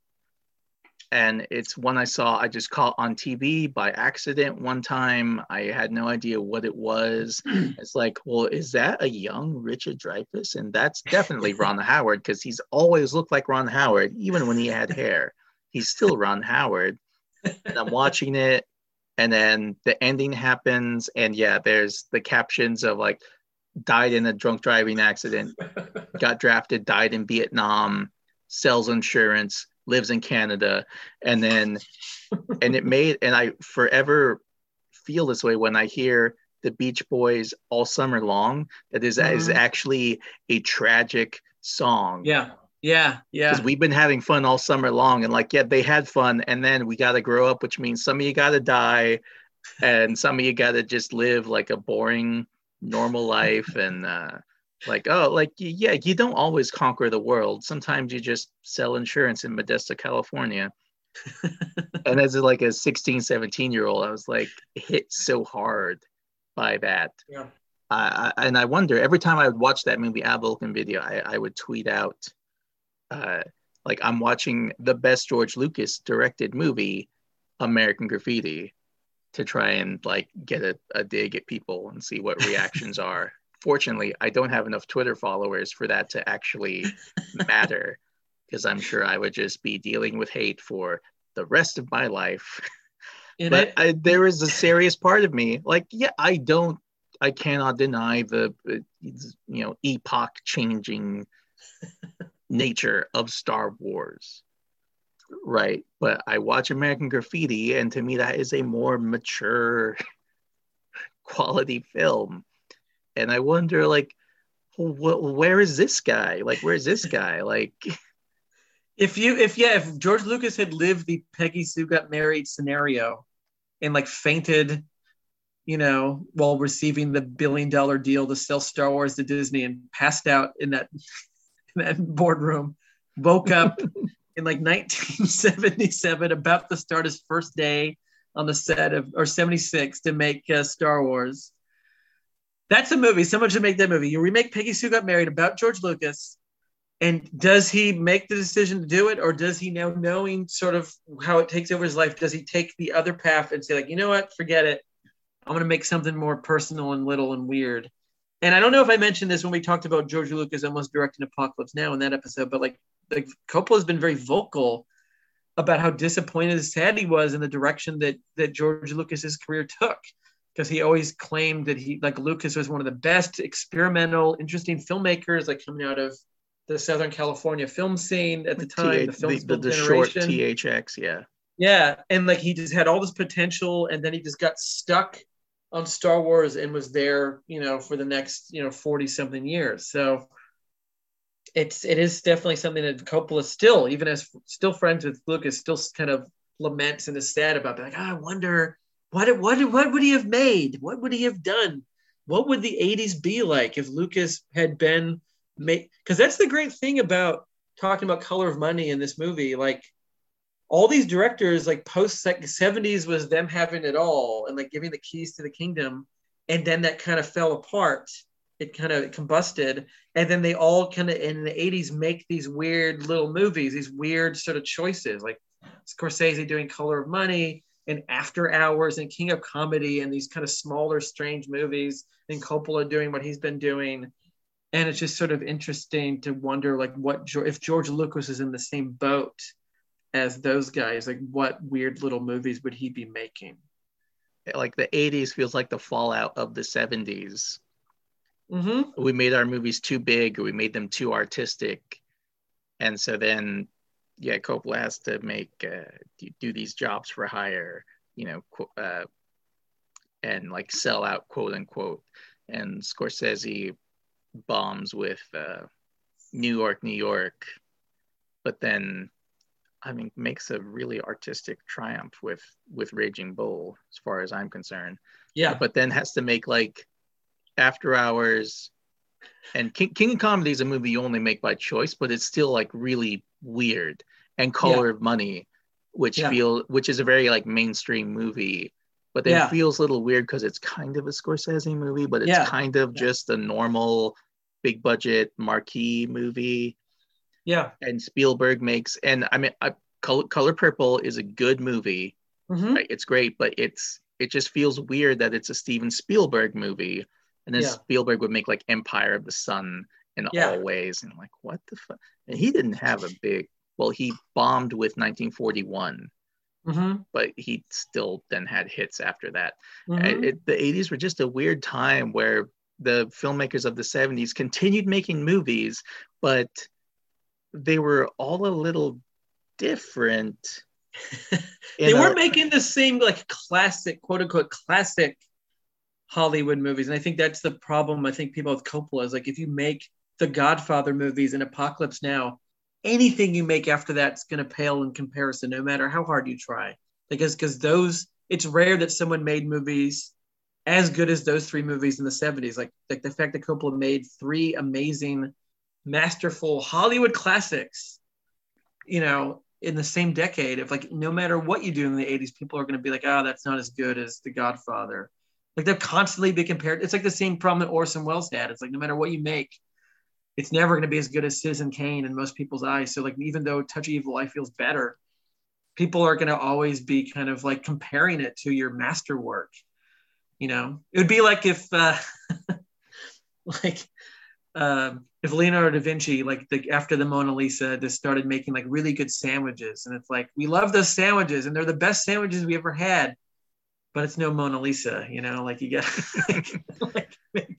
And it's one I saw I just caught on TV by accident one time. I had no idea what it was. It's like, well, is that a young Richard Dreyfuss? And that's definitely Ron Howard because he's always looked like Ron Howard, even when he had hair. He's still Ron Howard. And I'm watching it and then the ending happens and yeah there's the captions of like died in a drunk driving accident got drafted died in vietnam sells insurance, lives in Canada, and then and it made and I forever feel this way when I hear the Beach Boys all summer long. That is, is Mhm. actually a tragic song. Yeah. Yeah. Yeah. Because we've been having fun all summer long, and like, yeah, they had fun, and then we got to grow up, which means some of you got to die, and some of you got to just live like a boring, normal life, and uh, like, oh, like, yeah, you don't always conquer the world. Sometimes you just sell insurance in Modesto, California. and as like a 16, 17 year old, I was like hit so hard by that. Yeah. I, I, and I wonder every time I would watch that movie Ab Vulcan video, I, I would tweet out, uh, like I'm watching the best George Lucas directed movie, American Graffiti, to try and like get a, a dig at people and see what reactions are. Fortunately, I don't have enough Twitter followers for that to actually matter, because I'm sure I would just be dealing with hate for the rest of my life And but I, I, there is a serious part of me like yeah i don't i cannot deny the uh, you know epoch changing nature of star wars right? But i watch american graffiti and to me that is a more mature quality film. And i wonder like wh- where is this guy? Like where's this guy? Like if you if yeah if george lucas had lived the peggy sue got married scenario and like fainted you know while receiving the billion dollar deal to sell star wars to disney and passed out in that in that boardroom woke up in like 1977 about to start his first day on the set of or 76 to make uh, star wars that's a movie someone should make that movie you remake peggy sue got married about george lucas and does he make the decision to do it, or does he now knowing sort of how it takes over his life, does he take the other path and say, like, you know what, forget it. I'm gonna make something more personal and little and weird. And I don't know if I mentioned this when we talked about George Lucas almost directing Apocalypse Now in that episode, but like like Coppola's been very vocal about how disappointed and sad he was in the direction that that George Lucas's career took. Because he always claimed that he like Lucas was one of the best experimental, interesting filmmakers, like coming out of the Southern California film scene at the time, the the, school the short thx yeah Yeah, and like he just had all this potential, and then he just got stuck on Star Wars and was there, you know, for the next, you know, forty something years. So it's it is definitely something that Coppola still, even as still friends with Lucas, still kind of laments and is sad about. Like, "Ah, I wonder what what what would he have made? What would he have done? What would the '80s be like if Lucas had been made? Because that's the great thing about talking about Color of Money in this movie, like all these directors like post 70s was them having it all and like giving the keys to the kingdom. And then that kind of fell apart. It kind of combusted. And then they all kind of in the 80s make these weird little movies these weird sort of choices like scorsese doing color of money and after hours and king of comedy and these kind of smaller strange movies and coppola doing what he's been doing. And it's just sort of interesting to wonder like what if george lucas is in the same boat as those guys like what weird little movies would he be making? Like the 80s feels like the fallout of the 70s mm-hmm. we made our movies too big or we made them too artistic. And so then yeah coppola has to make uh, do, do these jobs for hire you know uh, and like sell out quote unquote. And scorsese bombs with uh, new york new york. But then i mean makes a really artistic triumph with with raging bull as far as i'm concerned yeah but then has to make like after hours and king, king of comedy is a movie you only make by choice but it's still like really weird and color of money which Yeah. feel which is a very like mainstream movie but then Yeah. feels a little weird because it's kind of a scorsese movie but it's Yeah. kind of Yeah. just a normal big budget marquee movie yeah and spielberg makes and i mean I, color, color purple is a good movie mm-hmm. right? It's great, but it's it just feels weird that it's a Steven Spielberg movie, and then Yeah. Spielberg would make like Empire of the Sun in Yeah. all ways, and I'm like, what the fuck? And he didn't have a big. Well, he bombed with 1941, Mm-hmm. but he still then had hits after that. Mm-hmm. It, the 80s were just a weird time where the filmmakers of the 70s continued making movies, but they were all a little different. they weren't making the same like classic, quote unquote, classic Hollywood movies, and I think that's the problem. I think people with Coppola is like if you make the Godfather movies and Apocalypse Now, anything you make after that's going to pale in comparison, no matter how hard you try. Because because those, it's rare that someone made movies as good as those three movies in the 70s. Like like the fact that Coppola made three amazing, masterful Hollywood classics, you know, in the same decade. If like no matter what you do in the 80s, people are going to be like, oh, that's not as good as The Godfather. Like they'll constantly be compared. It's like the same problem that Orson Welles had. It's like no matter what you make, it's never going to be as good as Citizen Kane in most people's eyes. So like even though Touch of Evil Eye feels better, people are going to always be kind of like comparing it to your masterwork. You know, it would be like if uh, like um, if Leonardo da Vinci, like the, after the Mona Lisa, just started making like really good sandwiches, and it's like we love those sandwiches, and they're the best sandwiches we ever had, but it's no Mona Lisa, you know, like you get like, like make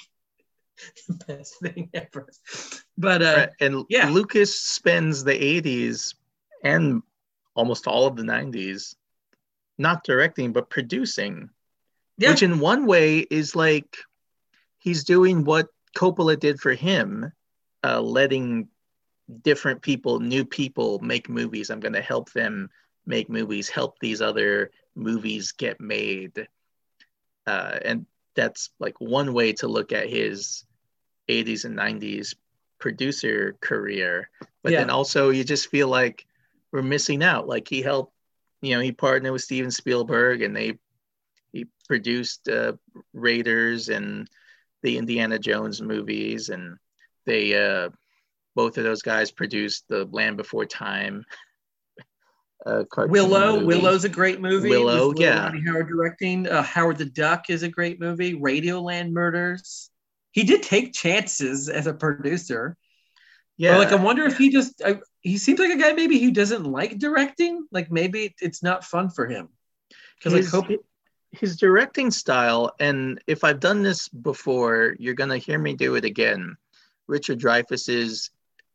the best thing ever. But uh, and yeah. Lucas spends the 80s and almost all of the 90s not directing but producing, yeah, which in one way is like he's doing what Coppola did for him, uh, letting different people, new people make movies. I'm going to help them make movies, help these other movies get made. Uh, and that's like one way to look at his 80s and 90s producer career. But Yeah. then also you just feel like we're missing out. Like he helped, you know, he partnered with Steven Spielberg and they he produced uh, Raiders and the Indiana Jones movies and they uh both of those guys produced the Land Before Time. Uh, Willow. movie. Willow's a great movie. Willow, with yeah. Ronnie Howard directing. Uh, Howard the Duck is a great movie. Radioland Murders. He did take chances as a producer. yeah. Or like I wonder if he just I, he seems like a guy maybe who doesn't like directing. Like maybe it's not fun for him. Because like his, hope his directing style, and if I've done this before, you're gonna hear me do it again. Richard Dreyfuss's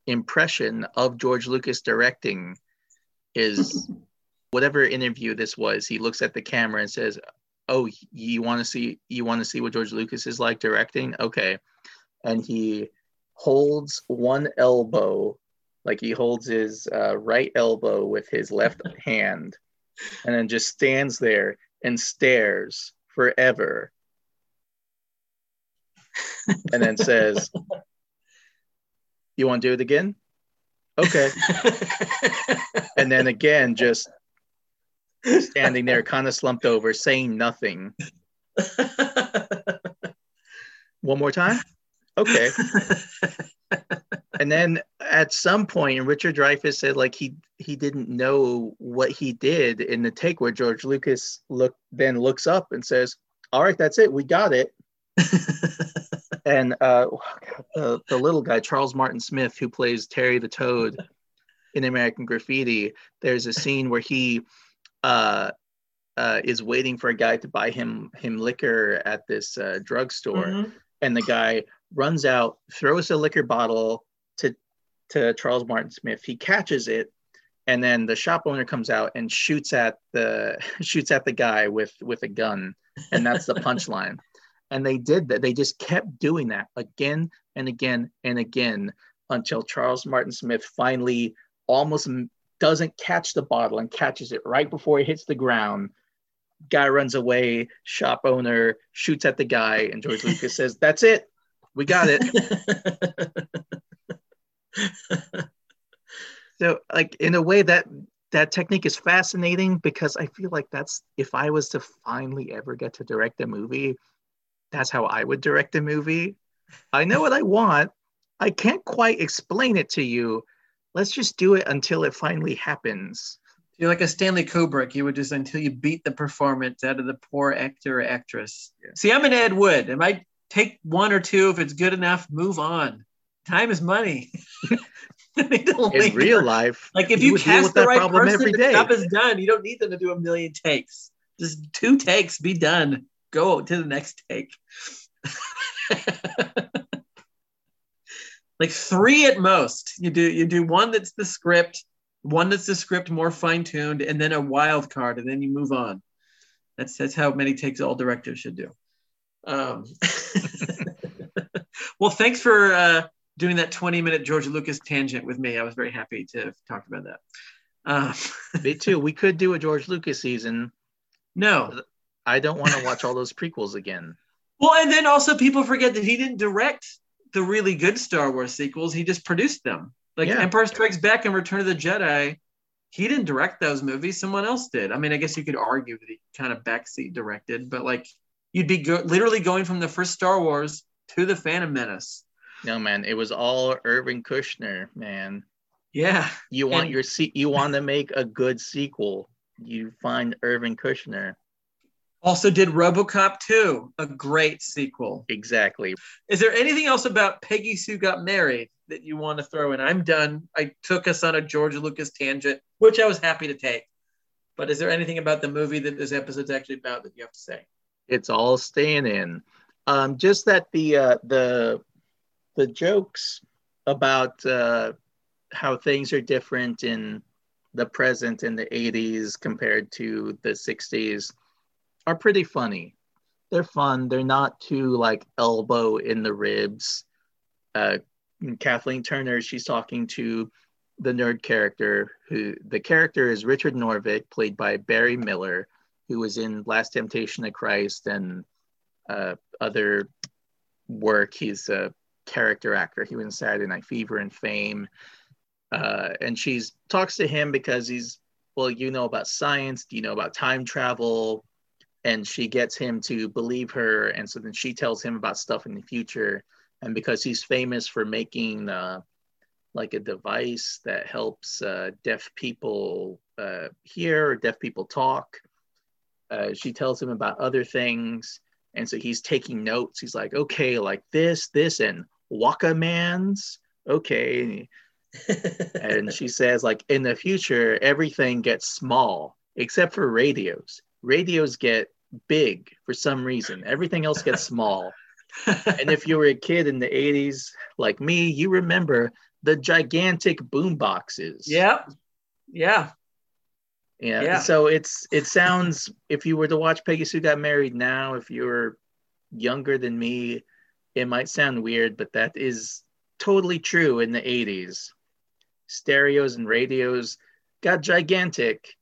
impression of George Lucas directing is whatever interview this was. He looks at the camera and says, "Oh, you want to see you want to see what George Lucas is like directing? Okay," and he holds one elbow, like he holds his uh, right elbow with his left hand, and then just stands there and stares forever and then says you want to do it again? Okay. And then again just standing there kind of slumped over saying nothing. One more time? Okay. And then at some point richard dreyfuss said like he he didn't know what he did in the take where george lucas look then looks up and says all right that's it we got it and uh, the, the little guy charles martin smith who plays terry the toad in american graffiti there's a scene where he uh, uh, is waiting for a guy to buy him him liquor at this uh, drugstore Mhm. and the guy runs out, throws a liquor bottle to to Charles Martin Smith. He catches it, and then the shop owner comes out and shoots at the shoots at the guy with with a gun, and that's the punchline. And they did that. They just kept doing that again and again and again until Charles Martin Smith finally almost doesn't catch the bottle and catches it right before it hits the ground. Guy runs away, shop owner shoots at the guy, and George Lucas says, That's it. We got it. So, like in a way that that technique is fascinating because I feel like that's if I was to finally ever get to direct a movie, that's how I would direct a movie. I know what I want. I can't quite explain it to you. Let's just do it until it finally happens. You're like a Stanley Kubrick. You would just until you beat the performance out of the poor actor or actress. Yeah. See, I'm an Ed Wood. It might take one or two if it's good enough. Move on. Time is money. I In real life, like if you you, cast with the that right problem person, every the job is done. You don't need them to do a million takes. Just two takes, be done. Go to the next take. like three at most. You do you do one that's the script, one that's the script more fine tuned, and then a wild card, and then you move on. That's that's how many takes all directors should do. Um, well, thanks for uh, doing that 20 minute George Lucas tangent with me. I was very happy to talk about that. Um, Me too. We could do a George Lucas season. no. I don't want to watch all those prequels again. Well, and then also people forget that he didn't direct the really good Star Wars sequels. He just produced them. Like Yeah. Empire Strikes Back and Return of the Jedi. He didn't direct those movies. Someone else did. I mean, I guess you could argue that he kind of backseat directed, but like you'd be go- literally going from the first Star Wars to the Phantom Menace. No, man, it was all Irvin Kershner, man. Yeah. You want And- your se- you want to make a good sequel. You find Irvin Kershner. Also did RoboCop 2, a great sequel. Exactly. Is there anything else about Peggy Sue Got Married that you want to throw in? I'm done. I took us on a George Lucas tangent, which I was happy to take. But is there anything about the movie that this episode's actually about that you have to say? It's all staying in. Um, just that the uh, the the jokes about uh, how things are different in the present in the 80s compared to the 60s are pretty funny. They're fun. They're not too like elbow in the ribs. Uh, Kathleen Turner, she's talking to the nerd character who the character is Richard Norvik, played by Barry Miller, who was in Last Temptation of Christ and uh, other work. He's a character actor. He was in Saturday Night Fever and Fame. Uh, and she's talks to him because he's well, you know about science. Do you know about time travel? And she gets him to believe her, and so then she tells him about stuff in the future. And because he's famous for making uh, like a device that helps uh, deaf people uh, hear or deaf people talk, uh, she tells him about other things. And so he's taking notes. He's like, okay, like this, this, and Walkman's. Okay. and she says, like, in the future, everything gets small except for radios. Radios get big for some reason, everything else gets small. and if you were a kid in the 80s, like me, you remember the gigantic boom boxes. yeah. Yeah. Yeah. Yeah. So it's it sounds if you were to watch Peggy Sue Got Married now, if you were younger than me, it might sound weird, but that is totally true in the 80s. Stereos and radios got gigantic.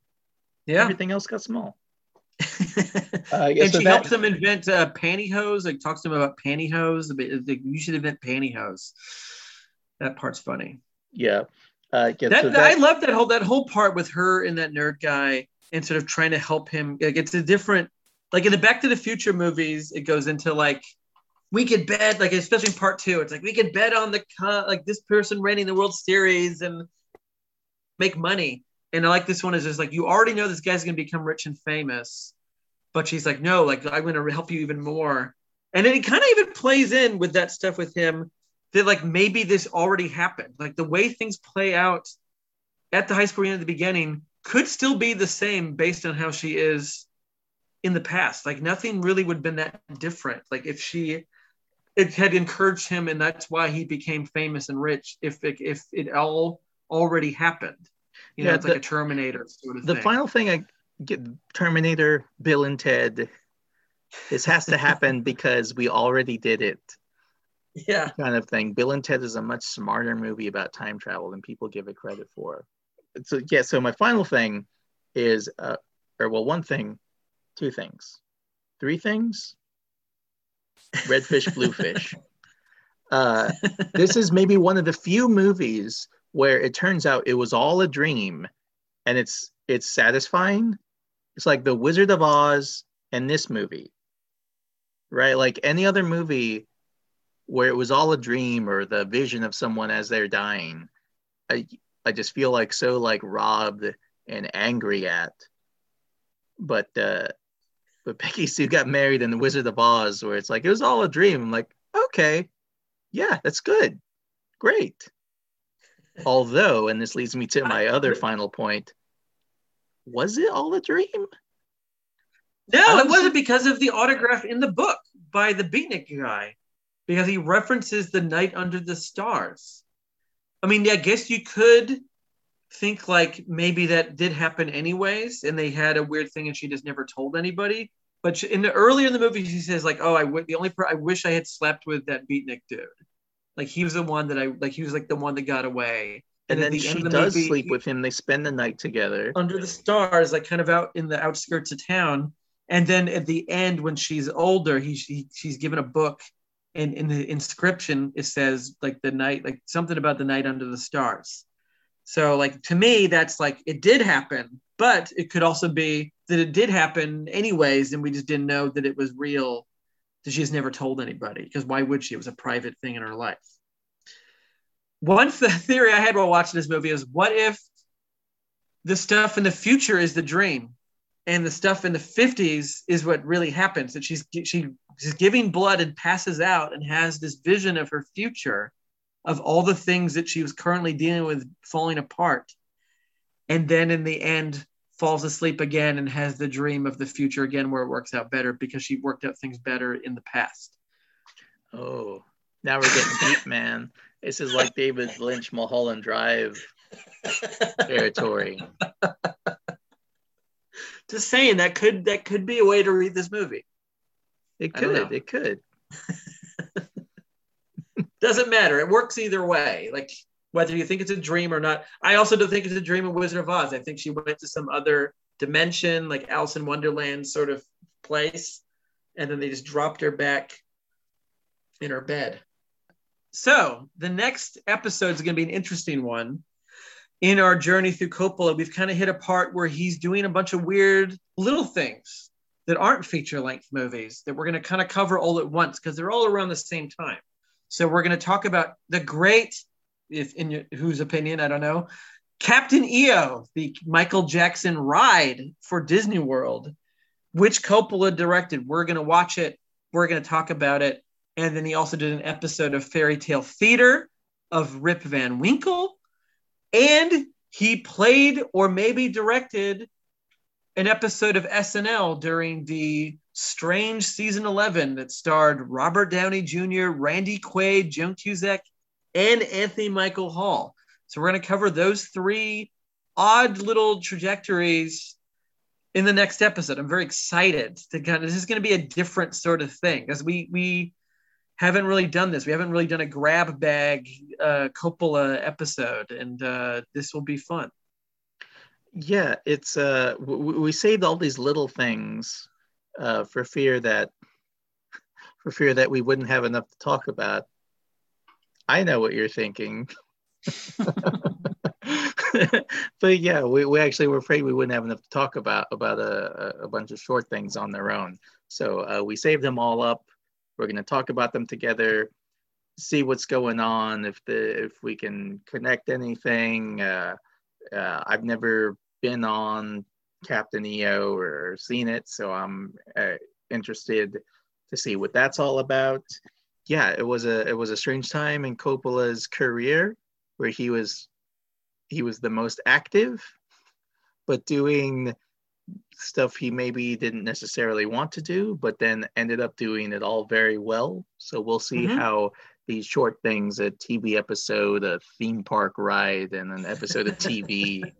Yeah. Everything else got small. Uh, and so she that- helps them invent uh, pantyhose. Like talks to them about pantyhose. Like, you should invent pantyhose. That part's funny. Yeah. Uh, yeah, That, so I love that whole that whole part with her and that nerd guy, and sort of trying to help him. Like it's a different, like in the Back to the Future movies, it goes into like we could bet, like especially in part two, it's like we could bet on the like this person winning the World Series and make money. And I like this one is just like you already know this guy's gonna become rich and famous, but she's like, no, like I'm gonna help you even more. And then he kind of even plays in with that stuff with him that like maybe this already happened. Like the way things play out at the high school reunion at the beginning could still be the same based on how she is in the past. Like nothing really would have been that different. Like if she it had encouraged him and that's why he became famous and rich if it, if it all already happened. You know, Yeah, it's like the- a Terminator sort of the thing. final thing I get Terminator, Bill and Ted. This has to happen because we already did it. yeah. kind of thing. Bill and Ted is a much smarter movie about time travel than people give it credit for. So yeah, so my final thing is, uh, or well, one thing, two things, three things. Red fish, blue fish. Uh, this is maybe one of the few movies where it turns out it was all a dream, and it's it's satisfying. It's like The Wizard of Oz and this movie, right? Like any other movie where it was all a dream or the vision of someone as they're dying i i just feel like so like robbed and angry at but uh but Peggy Sue got married in the Wizard of Oz where it's like it was all a dream I'm like okay yeah that's good great although and this leads me to my other final point was it all a dream No, it wasn't because of the autograph in the book by the beatnik guy. because he references the night under the stars. I mean, I guess you could think like maybe that did happen anyways, and they had a weird thing, and she just never told anybody. But she, in the earlier in the movie, she says like, "Oh, I w- the only per- I wish I had slept with that beatnik dude. Like he was the one that I like. He was like the one that got away." And, at then the she end of the does movie, sleep with him. They spend the night together. under the stars, like kind of out in the outskirts of town. And then at the end, when she's older, he, he she's given a book, and in the inscription it says like the night, like something about the night under the stars. So like to me, that's like it did happen, but it could also be that it did happen anyways, and we just didn't know that it was real. That she's never told anybody because why would she? It was a private thing in her life. One th- theory I had while watching this movie is what if the stuff in the future is the dream and the stuff in the 50s is what really happens that she's she, she's giving blood and passes out and has this vision of her future of all the things that she was currently dealing with falling apart and then in the end falls asleep again and has the dream of the future again where it works out better because she worked out things better in the past Oh, now we're getting deep, man. This is like David Lynch Mulholland Drive territory. just saying that could that could be a way to read this movie It could. It could. doesn't matter. It works either way. Like whether you think it's a dream or not. I also don't think it's a dream of Wizard of Oz. I think she went to some other dimension, like Alice in Wonderland sort of place, and then they just dropped her back in her bed. So the next episode is going to be an interesting one. In our journey through Coppola, we've kind of hit a part where he's doing a bunch of weird little things that aren't feature length movies that we're going to kind of cover all at once because they're all around the same time. So we're going to talk about the great, if in your, whose opinion I don't know, Captain EO, the Michael Jackson ride for Disney World, which Coppola directed. We're going to watch it. We're going to talk about it, and then he also did an episode of Fairy Tale Theater of Rip Van Winkle, and he played or maybe directed an episode of SNL during the strange season 11 that starred Robert Downey Jr., Randy Quaid, Joan Cusack, and Anthony Michael Hall. So we're going to cover those three odd little trajectories in the next episode. I'm very excited to kind of this is going to be a different sort of thing because we we haven't really done this. We haven't really done a grab bag uh, Coppola episode, and uh, this will be fun. Yeah, it's uh, we saved all these little things uh, for fear that for fear that we wouldn't have enough to talk about. I know what you're thinking. but yeah, we, we actually were afraid we wouldn't have enough to talk about about a, a- bunch of short things on their own. So uh, we saved them all up. We're going to talk about them together, see what's going on, if the if we can connect anything. Uh, uh, I've never been on Captain EO or seen it, so I'm uh, interested to see what that's all about. Yeah, it was a it was a strange time in Coppola's career where he was he was the most active, but doing stuff he maybe didn't necessarily want to do, but then ended up doing it all very well. So we'll see Mhm. how these short things, a TV episode, a theme park ride, and an episode of TV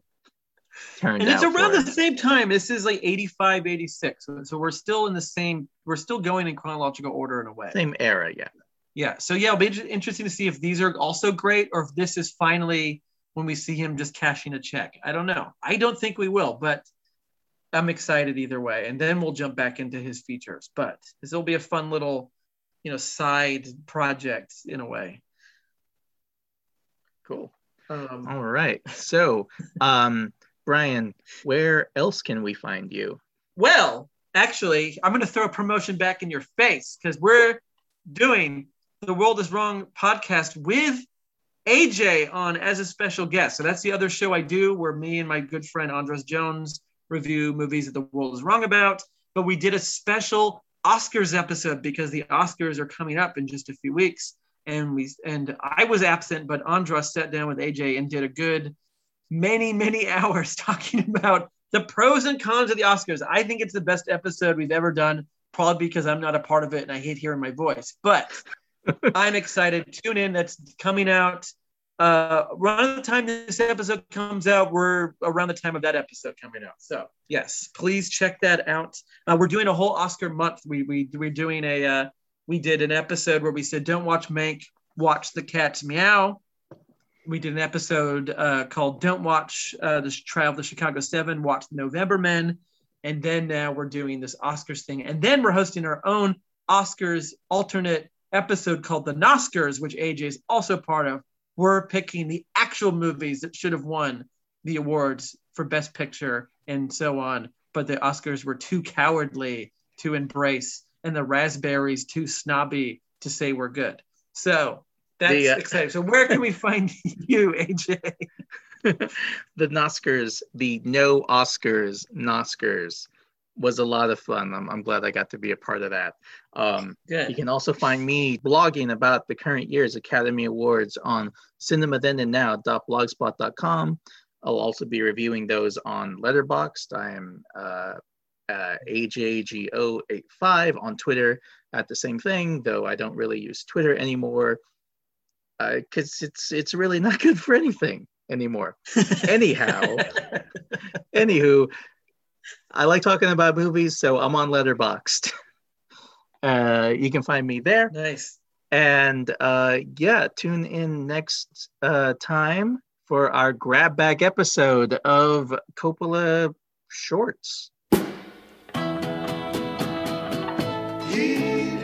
turned and it's around the same time. This is like 85 86 so, so we're still in the same we're still going in chronological order in a way. Same era, yeah. yeah. So yeah it'll be interesting to see if these are also great or if this is finally when we see him just cashing a check. I don't know. I don't think we will but i'm excited either way. And then we'll jump back into his features. But this will be a fun little you know side project in a way. Cool. um, All right. So, um, Brian, where else can we find you? Well, actually, I'm going to throw a promotion back in your face because we're doing the World is Wrong podcast with AJ on as a special guest. So that's the other show I do where me and my good friend Andres Jones review movies that the world is wrong about. But we did a special Oscars episode because the Oscars are coming up in just a few weeks. And we and I was absent, but Andres sat down with AJ and did a good many, many hours talking about the pros and cons of the Oscars. I think it's the best episode we've ever done, probably because I'm not a part of it and I hate hearing my voice. But I'm excited. Tune in. That's coming out. Uh, around the time this episode comes out, we're around the time of that episode coming out. So yes, please check that out. Uh, we're doing a whole Oscar month. We we we're doing a uh, we did an episode where we said don't watch Mank, watch the cats meow. We did an episode uh, called "Don't Watch uh, the Trial of the Chicago Seven, Watch the November Men," and then now we're doing this Oscars thing, and then we're hosting our own Oscars alternate episode called the Noscars, which AJ is also part of. We're picking the actual movies that should have won the awards for Best Picture and so on, but the Oscars were too cowardly to embrace, and the Raspberries too snobby to say we're good. So that's The, uh, exciting. So where can we find you, AJ? the Noscars, the no Oscars Noscars was a lot of fun. I'm, I'm glad I got to be a part of that. Um, you can also find me blogging about the current year's Academy Awards on cinemathenandnow.blogspot.com. I'll also be reviewing those on Letterboxd. I am uh, uh, AJGO85 on Twitter at the same thing, though I don't really use Twitter anymore because it's it's really not good for anything anymore. Anyhow, anywho, I like talking about movies, so I'm on Letterboxd. Uh, you can find me there, nice. and uh, yeah, tune in next uh, time for our grab bag episode of Coppola Shorts. He